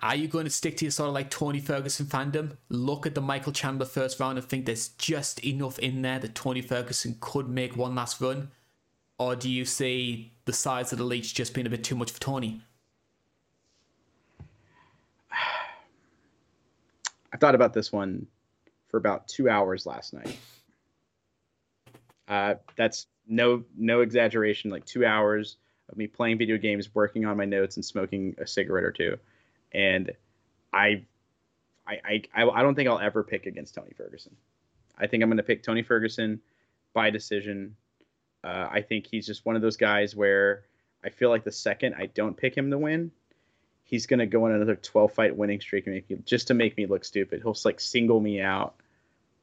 are you going to stick to your sort of like Tony Ferguson fandom? Look at the Michael Chandler first round and think there's just enough in there that Tony Ferguson could make one last run? Or do you see the size of the leech just being a bit too much for Tony? I thought about this one for about two hours last night. Uh, that's no no exaggeration. Like two hours of me playing video games, working on my notes, and smoking a cigarette or two. And I, I, I, I don't think I'll ever pick against Tony Ferguson. I think I'm going to pick Tony Ferguson by decision. Uh, I think he's just one of those guys where I feel like the second I don't pick him to win, he's gonna go on another 12 fight winning streak and me, just to make me look stupid. He'll like single me out.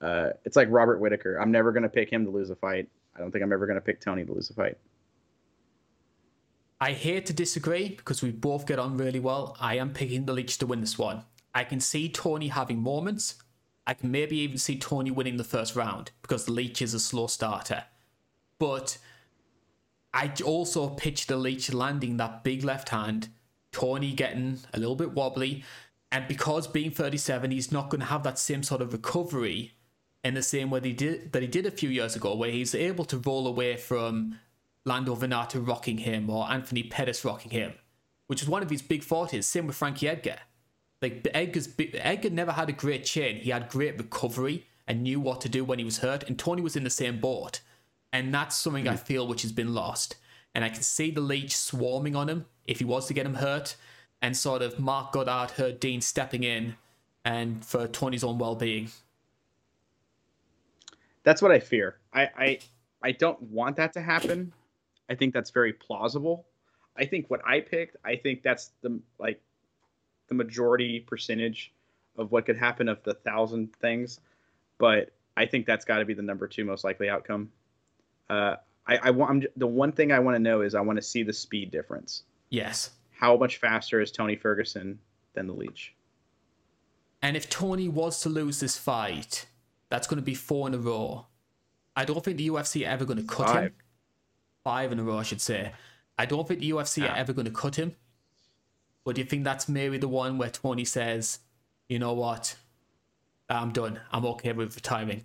Uh, it's like Robert Whitaker. I'm never gonna pick him to lose a fight. I don't think I'm ever gonna pick Tony to lose a fight. I hate to disagree because we both get on really well. I am picking the Leech to win this one. I can see Tony having moments. I can maybe even see Tony winning the first round because the Leech is a slow starter. But I also pitched the Leech landing that big left hand Tony getting a little bit wobbly. And because being 37, he's not going to have that same sort of recovery in the same way that he did, that he did a few years ago, where he's able to roll away from Lando Vannata rocking him or Anthony Pettis rocking him, which is one of his big fortes. Same with Frankie Edgar. Like Edgar's, Edgar never had a great chin. He had great recovery and knew what to do when he was hurt. And Tony was in the same boat, and that's something I mm-hmm. feel which has been lost. And I can see the leech swarming on him if he was to get him hurt, and sort of Marc Goddard Herb Dean stepping in and for Tony's own well being. That's what I fear. I, I I don't want that to happen. I think that's very plausible. I think what I picked, I think that's the like the majority percentage of what could happen of the thousand things, but I think that's got to be the number two most likely outcome. Uh, I, I want I'm, the one thing I want to know is I want to see the speed difference. Yes. How much faster is Tony Ferguson than the Leech? And if Tony was to lose this fight, that's going to be four in a row. I don't think the UFC are ever going to cut Five. him. Five in a row, I should say. I don't think the UFC Ah. are ever going to cut him. But do you think that's maybe the one where Tony says, you know what? I'm done. I'm okay with retiring.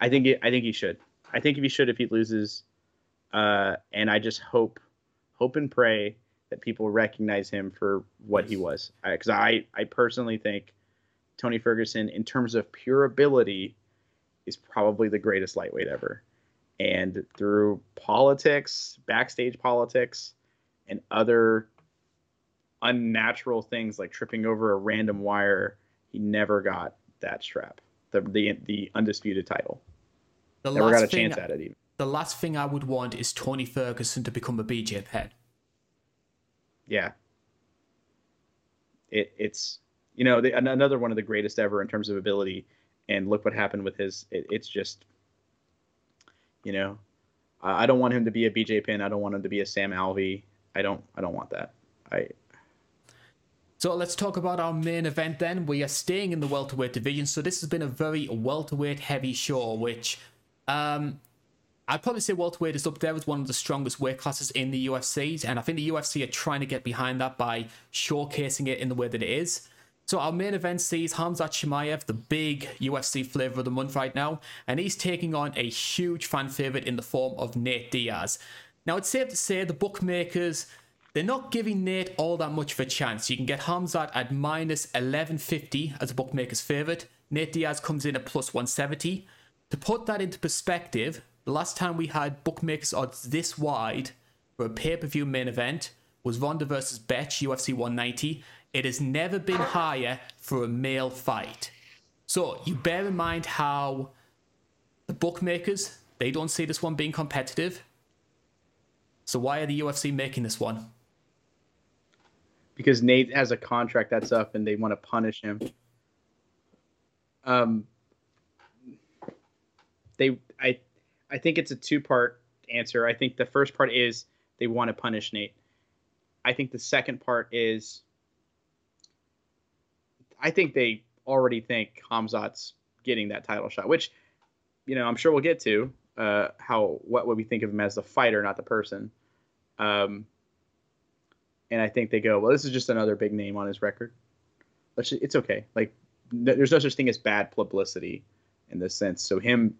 I think it, I think he should. I think if he should if he loses, uh, and I just hope, hope and pray that people recognize him for what he was. Because I, I personally think Tony Ferguson, in terms of pure ability, is probably the greatest lightweight ever. And through politics, backstage politics, and other unnatural things like tripping over a random wire, he never got that strap, the the, the undisputed title. The Never got a chance at it even. the last thing I would want is Tony Ferguson to become a BJ Penn. Yeah. It it's you know the, another one of the greatest ever in terms of ability, and look what happened with his. It, it's just, you know, I, I don't want him to be a BJ Penn. I don't want him to be a Sam Alvey. I don't I don't want that. I So let's talk about our main event then. We are staying in the welterweight division. So this has been a very welterweight heavy show, which um, I'd probably say welterweight is up there as one of the strongest weight classes in the UFC. And I think the UFC are trying to get behind that by showcasing it in the way that it is. So our main event sees Hamzat Chimaev, the big UFC flavor of the month right now, and he's taking on a huge fan favorite in the form of Nate Diaz. Now it's safe to say the bookmakers they're not giving Nate all that much of a chance. You can get Hamzat at minus 1150 as a bookmaker's favorite. Nate Diaz comes in at plus 170. To put that into perspective, the last time we had bookmakers odds this wide for a pay-per-view main event was Ronda versus Bethe, UFC 190. It has never been higher for a male fight. So you bear in mind how the bookmakers they don't see this one being competitive. So why are the UFC making this one? because Nate has a contract that's up and they want to punish him. Um, they, I, I think it's a two-part answer. I think the first part is they want to punish Nate. I think the second part is, I think they already think Hamzat's getting that title shot, which, you know, I'm sure we'll get to. Uh, how what would we think of him as the fighter, not the person? Um, and I think they go, well, this is just another big name on his record. Let's ju- it's okay. Like, n- there's no such thing as bad publicity in this sense. So him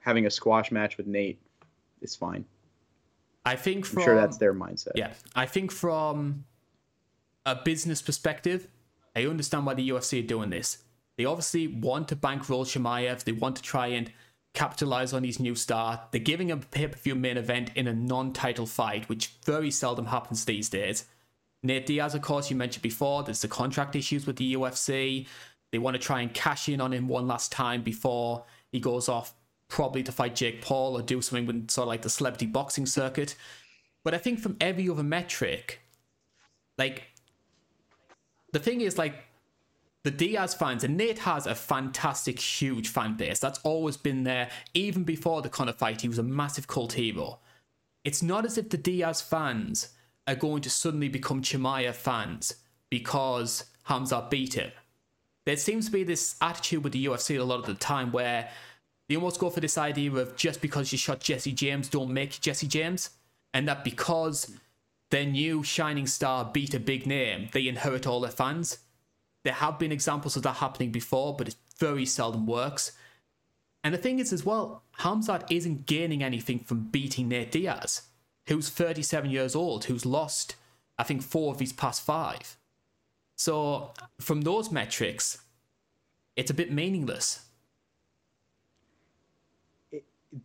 having a squash match with Nate is fine. I think I'm from sure that's their mindset. yeah, I think from a business perspective, I understand why the UFC are doing this. They obviously want to bankroll Chimaev. They want to try and capitalize on his new star. They're giving him a pay-per-view main event in a non-title fight, which very seldom happens these days. Nate Diaz, of course, you mentioned before, there's the contract issues with the UFC. They want to try and cash in on him one last time before he goes off, probably to fight Jake Paul or do something with sort of like the celebrity boxing circuit. But I think from every other metric, like, the thing is, like, the Diaz fans, and Nate has a fantastic, huge fan base. That's always been there. Even before the Conor fight, he was a massive cult hero. It's not as if the Diaz fans are going to suddenly become Chimaev fans because Hamza beat him. There seems to be this attitude with the UFC a lot of the time where they almost go for this idea of just because you shot Jesse James, don't make Jesse James. And that because their new shining star beat a big name, they inherit all their fans. There have been examples of that happening before, but it very seldom works. And the thing is, as well, Hamzat isn't gaining anything from beating Nate Diaz, who's 37 years old, who's lost, I think, four of his past five. So, from those metrics, it's a bit meaningless.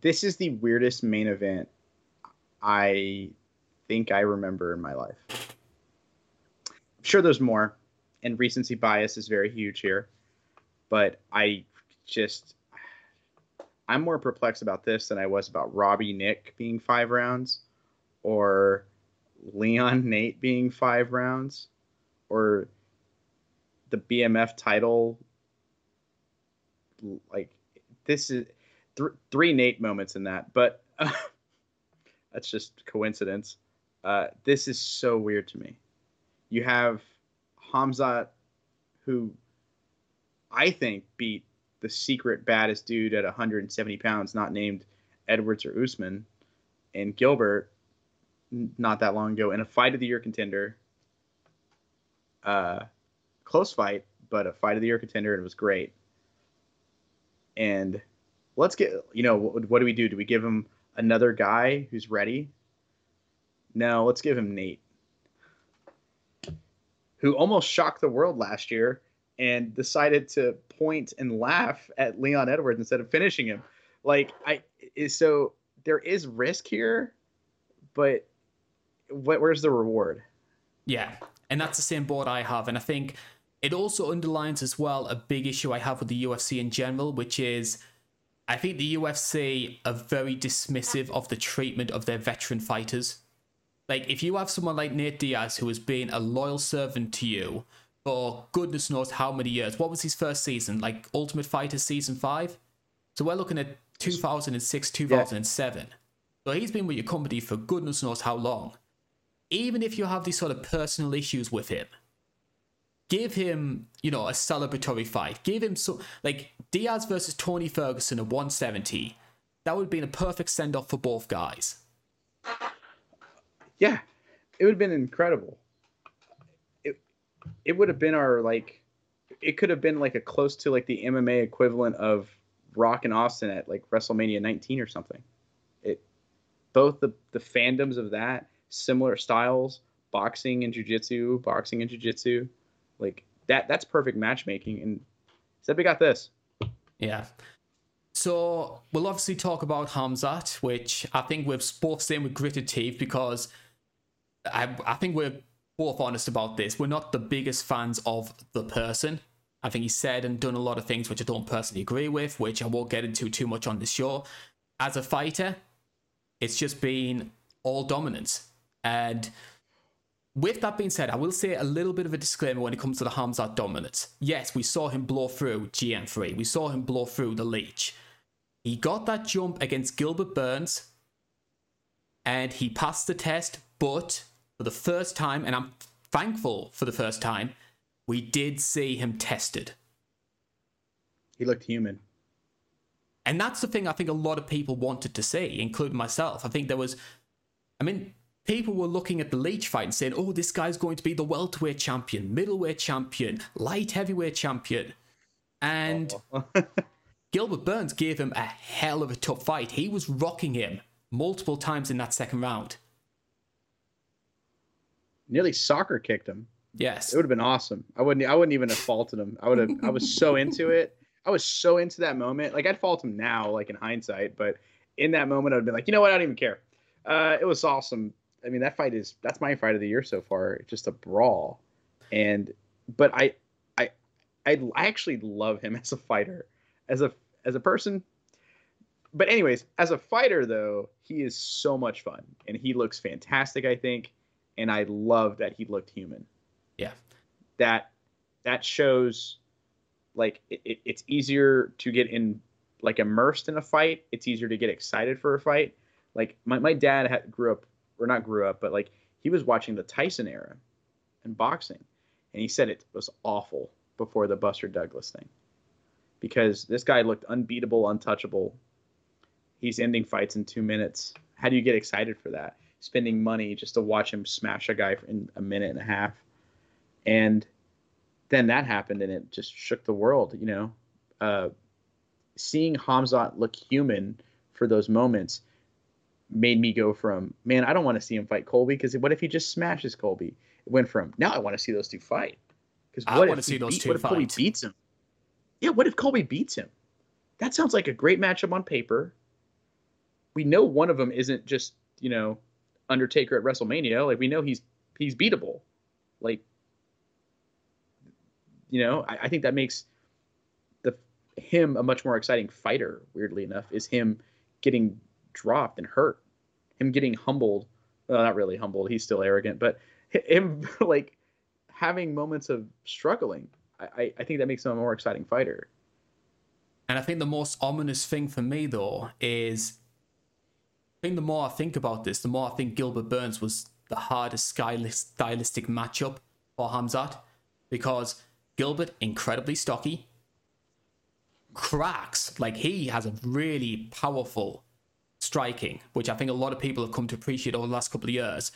This is the weirdest main event I think I remember in my life. I'm sure there's more, and recency bias is very huge here, but I just I'm more perplexed about this than I was about Robbie Nick being five rounds, or Leon Nate being five rounds, or the BMF title. Like this is th- three Nate moments in that, but uh, that's just coincidence. Uh, this is so weird to me. You have Hamzat, who I think beat the secret baddest dude at 170 pounds, not named Edwards or Usman, and Gilbert, not that long ago, in a fight of the year contender. Uh, close fight, but a fight of the year contender, and it was great. And let's get, you know, what, what do we do? Do we give him another guy who's ready? No, let's give him Nate, who almost shocked the world last year and decided to point and laugh at Leon Edwards instead of finishing him. Like I is so there is risk here, but what, where's the reward? Yeah, and that's the same board I have, and I think it also underlines as well a big issue I have with the UFC in general, which is I think the UFC are very dismissive of the treatment of their veteran fighters. Like, if you have someone like Nate Diaz who has been a loyal servant to you for goodness knows how many years, what was his first season? Like Ultimate Fighter season five? So we're looking at 2006, 2007. Yeah. So he's been with your company for goodness knows how long. Even if you have these sort of personal issues with him, give him, you know, a celebratory fight. Give him so like Diaz versus Tony Ferguson at 170. That would have been a perfect send off for both guys. Yeah, it would have been incredible. It it would have been our like, it could have been like a close to like the MMA equivalent of Rock and Austin at like WrestleMania 19 or something. It both the the fandoms of that similar styles, boxing and jiu-jitsu, boxing and jiu-jitsu like that that's perfect matchmaking. And said we got this. Yeah. So we'll obviously talk about Hamzat, which I think we've both seen with gritted teeth because I I think we're both honest about this. We're not the biggest fans of the person. I think he said and done a lot of things which I don't personally agree with, which I won't get into too much on this show. As a fighter, it's just been all dominance. And with that being said, I will say a little bit of a disclaimer when it comes to the Hamzat dominance. Yes, we saw him blow through GM3. We saw him blow through the Leech. He got that jump against Gilbert Burns and he passed the test, but for the first time, and I'm thankful for the first time, we did see him tested. He looked human. And that's the thing I think a lot of people wanted to see, including myself. I think there was, I mean, people were looking at the Leech fight and saying, oh, this guy's going to be the welterweight champion, middleweight champion, light heavyweight champion. And oh. Gilbert Burns gave him a hell of a tough fight. He was rocking him multiple times in that second round. Nearly soccer kicked him. Yes. It would have been awesome. I wouldn't I wouldn't even have faulted him. I would have I was so into it. I was so into that moment. Like I'd fault him now, like in hindsight, but in that moment I'd be like, you know what, I don't even care. Uh, it was awesome. I mean, that fight is that's my fight of the year so far. It's just a brawl, and but I, I, I, I actually love him as a fighter, as a as a person. But anyways, as a fighter though, he is so much fun, and he looks fantastic. I think, and I love that he looked human. Yeah, that that shows like it, it, it's easier to get in like immersed in a fight. It's easier to get excited for a fight. Like my, my dad had, grew up or not grew up, but like he was watching the Tyson era and boxing, and he said it was awful before the Buster Douglas thing because this guy looked unbeatable, untouchable. He's ending fights in two minutes. How do you get excited for that? Spending money just to watch him smash a guy in a minute and a half, and then that happened, and it just shook the world. You know, uh, seeing Hamzat look human for those moments made me go from man, I don't want to see him fight Colby because what if he just smashes Colby? It went from now I want to see those two fight because what I want to see those beat, two. What if fight. Colby beats him? Yeah, what if Colby beats him? That sounds like a great matchup on paper. We know one of them isn't just you know Undertaker at WrestleMania. Like we know he's he's beatable. Like you know, I, I think that makes the him a much more exciting fighter. Weirdly enough, is him getting dropped and hurt. Him getting humbled, well, not really humbled. He's still arrogant, but him like having moments of struggling. I, I think that makes him a more exciting fighter. And I think the most ominous thing for me though is think the more I think about this, the more I think Gilbert Burns was the hardest stylistic matchup for Khamzat because Gilbert incredibly stocky, cracks like he has a really powerful striking, which I think a lot of people have come to appreciate over the last couple of years.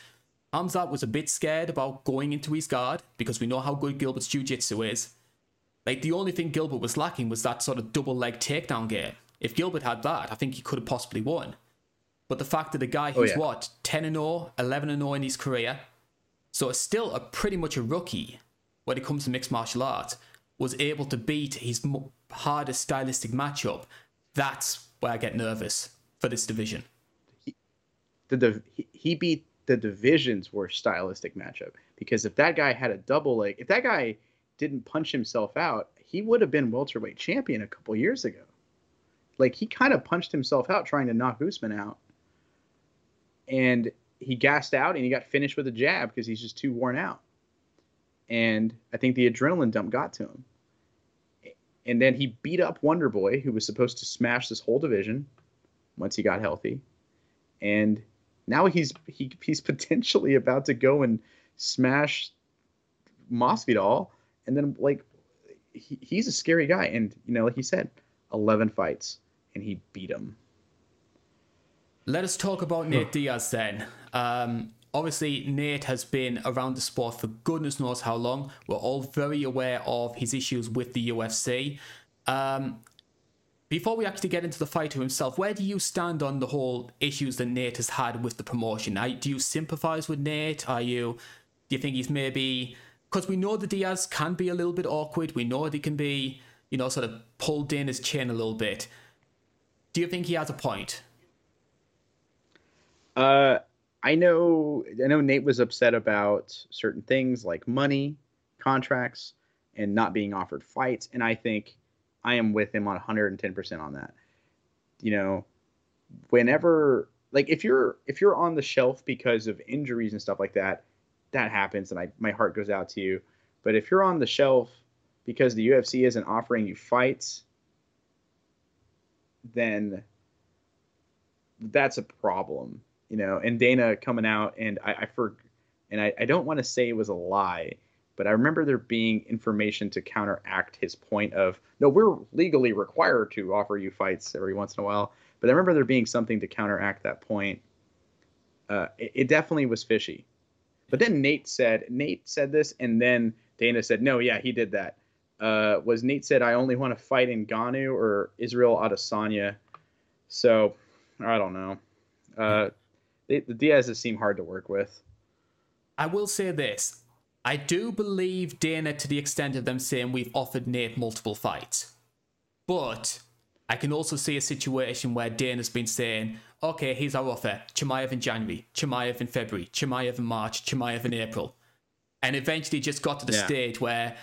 Khamzat was a bit scared about going into his guard because we know how good Gilbert's jiu-jitsu is. Like the only thing Gilbert was lacking was that sort of double leg takedown game. If Gilbert had that, I think he could have possibly won. But the fact that a guy oh, who's oh, yeah. what 10 and 0, 11 and 0 in his career, so it's still a pretty much a rookie when it comes to mixed martial arts, was able to beat his hardest stylistic matchup. That's where I get nervous for this division. He, the, he, he beat the division's worst stylistic matchup because if that guy had a double leg, if that guy didn't punch himself out, he would have been welterweight champion a couple years ago. Like he kind of punched himself out trying to knock Usman out, and he gassed out and he got finished with a jab because he's just too worn out. And I think the adrenaline dump got to him. And then he beat up Wonder Boy, who was supposed to smash this whole division once he got healthy. And now he's he, he's potentially about to go and smash Masvidal and then like he, he's a scary guy, and you know, like he said, eleven fights, and he beat him. Let us talk about Nate Diaz then. Um, obviously, Nate has been around the sport for goodness knows how long. We're all very aware of his issues with the UFC. Um, before we actually get into the fighter himself, where do you stand on the whole issues that Nate has had with the promotion? do you sympathize with Nate? Are you? Do you think he's maybe because we know the Diaz can be a little bit awkward. We know that he can be, you know, sort of pulled in his chin a little bit. Do you think he has a point? Uh, I know. I know Nate was upset about certain things like money, contracts, and not being offered fights. And I think I am with him on 110% on that. You know, whenever like if you're if you're on the shelf because of injuries and stuff like that, that happens and I my heart goes out to you. But if you're on the shelf because the UFC isn't offering you fights, then that's a problem, you know. And Dana coming out and I, I for and I, I don't want to say it was a lie, but I remember there being information to counteract his point of no, we're legally required to offer you fights every once in a while. But I remember there being something to counteract that point. Uh, it, it definitely was fishy. But then Nate said, Nate said this, and then Dana said, no, yeah, he did that. Uh, was Nate said, I only want to fight in Ngannou or Israel Adesanya. So I don't know. Uh, they, the Diaz's seem hard to work with. I will say this. I do believe Dana to the extent of them saying we've offered Nate multiple fights. But I can also see a situation where Dana's been saying, okay, here's our offer. Chimaev in January, Chimaev in February, Chimaev in March, Chimaev in April. And eventually just got to the yeah. stage where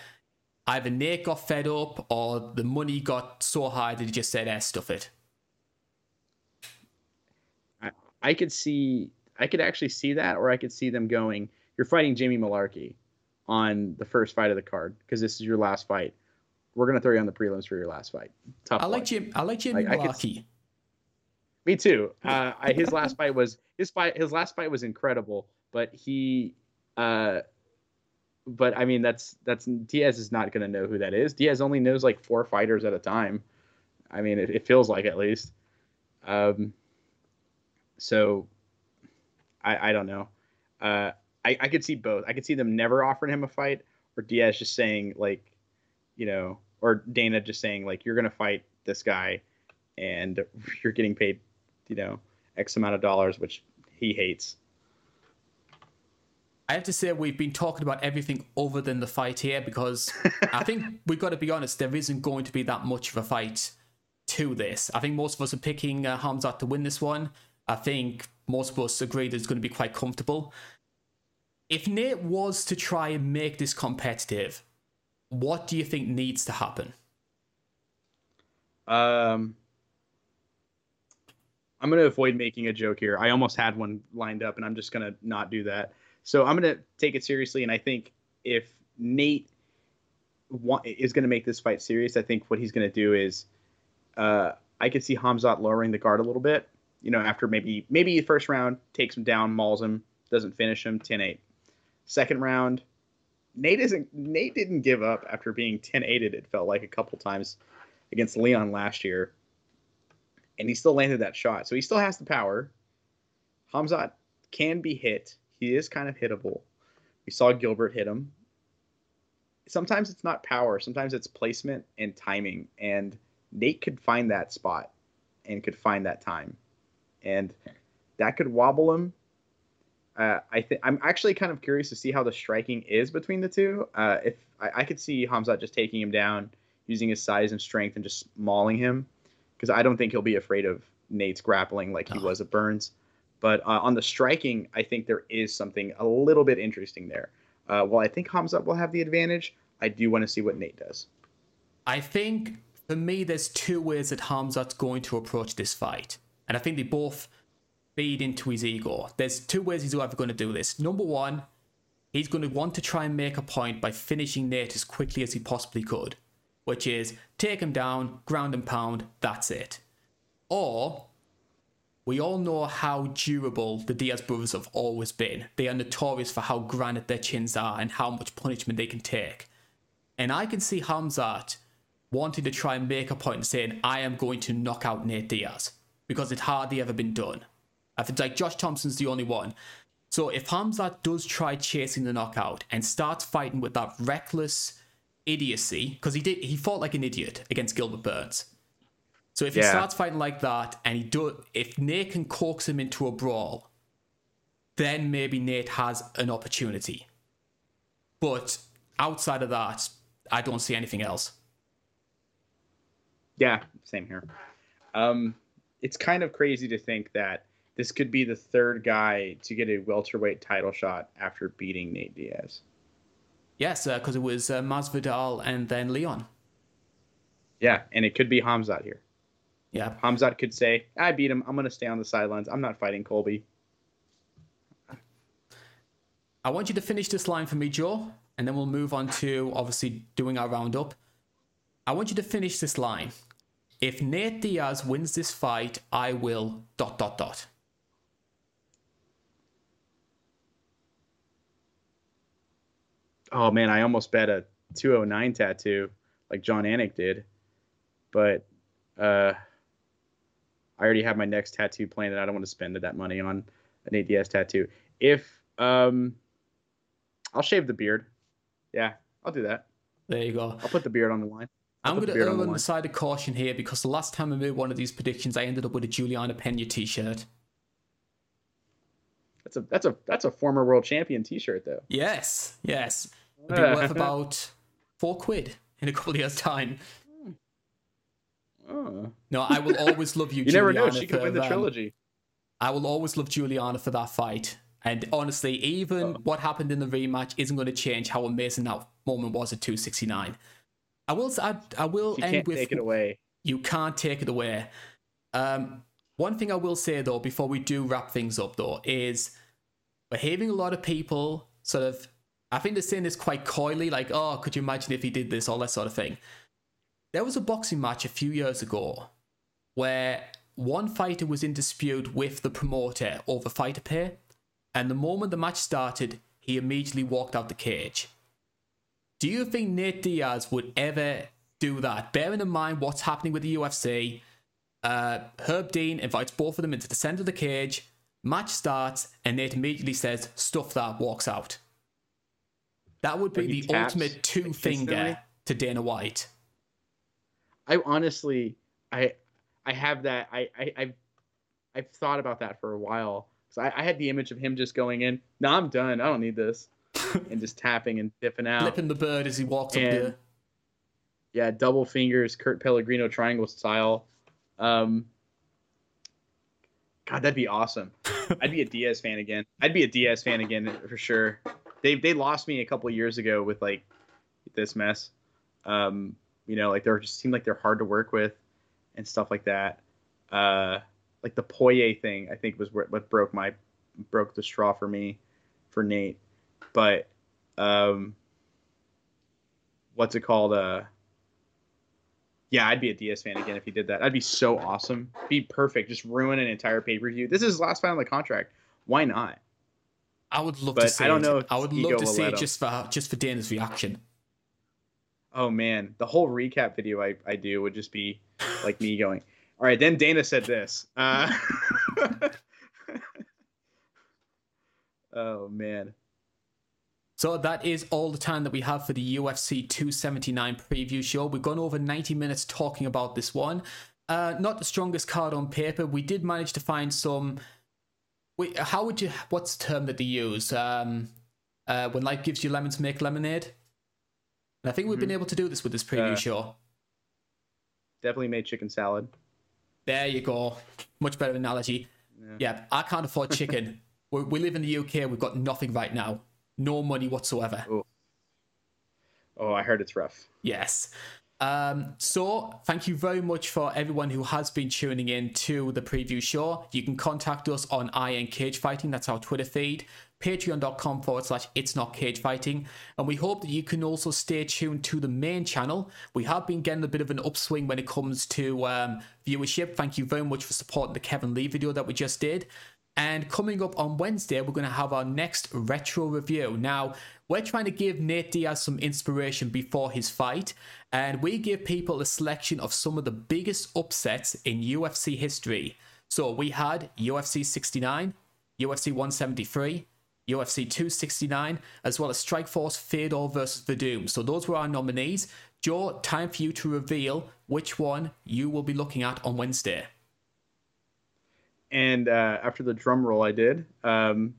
either Nate got fed up or the money got so high that he just said, eh, stuff it. I, could see, I could actually see that, or I could see them going, you're fighting Jamie Mullarkey on the first fight of the card because this is your last fight we're gonna throw you on the prelims for your last fight. Tough. I like Jim. I like Jimmy like, Mullarkey. Me too. Uh, I, his last fight was his fight. His last fight was incredible, but he, uh, but I mean that's that's Diaz is not gonna know who that is. Diaz only knows like four fighters at a time. I mean, it, it feels like at least. Um, so, I I don't know. Uh, I I could see both. I could see them never offering him a fight, or Diaz just saying like, you know, or Dana just saying like you're gonna fight this guy, and you're getting paid, you know, X amount of dollars, which he hates. I have to say we've been talking about everything other than the fight here because I think we've got to be honest. There isn't going to be that much of a fight to this. I think most of us are picking uh, Khamzat to win this one. I think most of us agree that it's going to be quite comfortable. If Nate was to try and make this competitive, what do you think needs to happen? Um, I'm going to avoid making a joke here. I almost had one lined up, and I'm just going to not do that. So I'm going to take it seriously, and I think if Nate is going to make this fight serious, I think what he's going to do is uh, I could see Hamzat lowering the guard a little bit. You know, after maybe maybe first round takes him down, mauls him, doesn't finish him, 10-8. Second round, Nate isn't Nate didn't give up after being 10-8 it felt like a couple times against Leon last year. And he still landed that shot. So he still has the power. Hamzat can be hit. He is kind of hittable. We saw Gilbert hit him. Sometimes it's not power, sometimes it's placement and timing. And Nate could find that spot and could find that time. And that could wobble him. Uh, I think I'm actually kind of curious to see how the striking is between the two. Uh, if I, I, could see Hamzat just taking him down, using his size and strength, and just mauling him, because I don't think he'll be afraid of Nate's grappling like he was at Burns. But uh, on the striking, I think there is something a little bit interesting there. Uh, while I think Hamzat will have the advantage, I do want to see what Nate does. I think for me, there's two ways that Hamzat's going to approach this fight, and I think they both feed into his ego. There's two ways he's ever going to do this. Number one, he's going to want to try and make a point by finishing Nate as quickly as he possibly could, which is take him down, ground and pound, that's it. Or we all know how durable the Diaz brothers have always been. They are notorious for how granite their chins are and how much punishment they can take. And I can see Hamzat wanting to try and make a point saying, I am going to knock out Nate Diaz because it's hardly ever been done. I think like Josh Thomson's the only one. So if Hamzat does try chasing the knockout and starts fighting with that reckless idiocy, because he did he fought like an idiot against Gilbert Burns. So if he starts fighting like that and he do if Nate can coax him into a brawl, then maybe Nate has an opportunity. But outside of that, I don't see anything else. Yeah, same here. Um, it's kind of crazy to think that this could be the third guy to get a welterweight title shot after beating Nate Diaz. Yes, because uh, it was uh, Masvidal and then Leon. Yeah, and it could be Hamzat here. Yeah. Hamzat could say, I beat him. I'm going to stay on the sidelines. I'm not fighting Colby. I want you to finish this line for me, Joe, and then we'll move on to obviously doing our roundup. I want you to finish this line. If Nate Diaz wins this fight, I will dot dot dot. oh man, I almost bet a 209 tattoo like Jon Anik did, but uh, I already have my next tattoo planned, and I don't want to spend that money on an ADS tattoo. If um, I'll shave the beard, yeah, I'll do that. There you go. I'll put the beard on the line. I am going to err on the, side of caution here because the last time I made one of these predictions, I ended up with a Julianna Peña T-shirt. That's a that's a that's a former world champion T-shirt though. Yes, yes. It'll be worth about four quid in a couple of years' time. Oh. No, I will always love you. you Julianna, never know. She could win the um, trilogy. I will always love Julianna for that fight. And honestly, even oh. what happened in the rematch isn't going to change how amazing that moment was at 269. I will. I, I will she end with. Take it away. You can't take it away. Um, one thing I will say though, before we do wrap things up, though, is we're hearing a lot of people sort of I think they're saying this quite coyly, like, oh, could you imagine if he did this, all that sort of thing. There was a boxing match a few years ago where one fighter was in dispute with the promoter over fighter pay, and the moment the match started, he immediately walked out the cage. Do you think Nate Diaz would ever do that? Bearing in mind what's happening with the UFC, uh, Herb Dean invites both of them into the center of the cage, match starts, and Nate immediately says, stuff that, walks out. That would be the taps, ultimate two finger to Dana White. I honestly, I, I have that. I, I, I've, I've thought about that for a while. So I, I had the image of him just going in. No, I'm done. I don't need this, and just tapping and dipping out, flipping the bird as he walks and, up there. Yeah, double fingers, Kurt Pellegrino triangle style. Um, God, that'd be awesome. I'd be a Diaz fan again. I'd be a Diaz fan again for sure they they lost me a couple years ago with like this mess. Um, you know, like they're just seemed like they're hard to work with and stuff like that. Uh, like the Poirier thing, I think was what broke my broke the straw for me for Nate. But um, what's it called? Uh, Yeah, I'd be a Diaz fan again if he did that. That'd be so awesome. Be perfect. Just ruin an entire pay per view. This is his last fight on the contract. Why not? I would love But to see. I don't it. know I would love to see it just for just for Dana's reaction. Oh man, the whole recap video I, I do would just be like me going, all right, then Dana said this. Uh, oh man. So that is all the time that we have for the UFC 279 preview show. We've gone over 90 minutes talking about this one. Uh, not the strongest card on paper. We did manage to find some. Wait, how would you? What's the term that they use? Um, uh, when life gives you lemons, make lemonade. And I think we've been able to do this with this preview Uh, show. Definitely made chicken salad. There you go. Much better analogy. Yeah. Yeah, I can't afford chicken. we we live in the UK. We've got nothing right now. No money whatsoever. Oh, I heard it's rough. Yes. Um, so, thank you very much for everyone who has been tuning in to the preview show. You can contact us on IN Cage Fighting, that's our Twitter feed, patreon.com forward slash it's not cage fighting. And we hope that you can also stay tuned to the main channel. We have been getting a bit of an upswing when it comes to um, viewership. Thank you very much for supporting the Kevin Lee video that we just did. And coming up on Wednesday, we're going to have our next retro review. Now, we're trying to give Nate Diaz some inspiration before his fight, and we give people a selection of some of the biggest upsets in UFC history. So we had UFC 69, UFC 173, UFC 269, as well as Strikeforce Fedor versus Werdum. So those were our nominees. Joe, time for you to reveal which one you will be looking at on Wednesday. And uh, after the drum roll I did, um,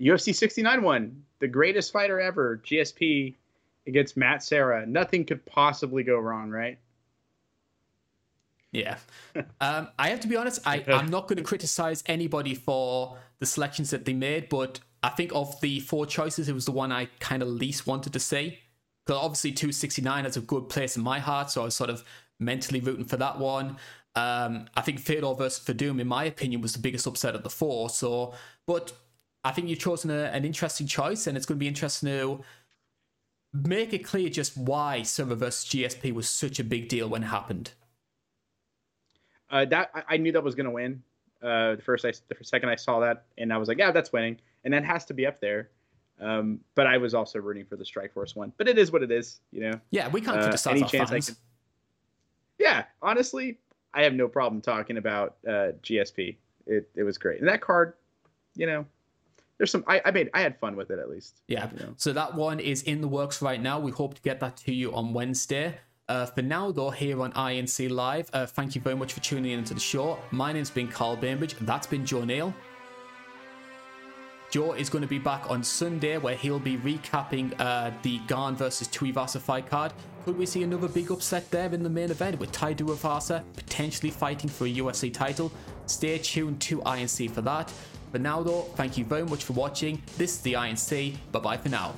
UFC 69 won. The greatest fighter ever, GSP against Matt Serra. Nothing could possibly go wrong, right? Yeah. Um, I have to be honest, I, I'm not going to criticize anybody for the selections that they made, but I think of the four choices, it was the one I kind of least wanted to see. Because obviously 269 has a good place in my heart, so I was sort of mentally rooting for that one. Um, I think Fedor versus Werdum, in my opinion, was the biggest upset of the four. So, but I think you've chosen a, an interesting choice, and it's going to be interesting to make it clear just why Serra versus GSP was such a big deal when it happened. Uh, that I, knew that was going to win. Uh, the first, I, the second I saw that, and I was like, yeah, that's winning, and that has to be up there. Um, but I was also rooting for the Strikeforce one. But it is what it is, you know. Yeah, we can't Uh, criticize any chance I can- Yeah, honestly, I have no problem talking about uh, GSP. It it was great, and that card, you know, there's some. I, I made I had fun with it at least. Yeah. you know. So that one is in the works right now. We hope to get that to you on Wednesday. Uh, for now, though, here on INC Live, uh, thank you very much for tuning in to the show. My name's been Carl Bainbridge. That's been Joe Neal. Joe is going to be back on Sunday where he'll be recapping uh, the Gane versus Tuivasa fight card. Could we see another big upset there in the main event with Tai Tuivasa potentially fighting for a UFC title? Stay tuned to INC for that. But now, though, thank you very much for watching. This is the INC. Bye bye for now.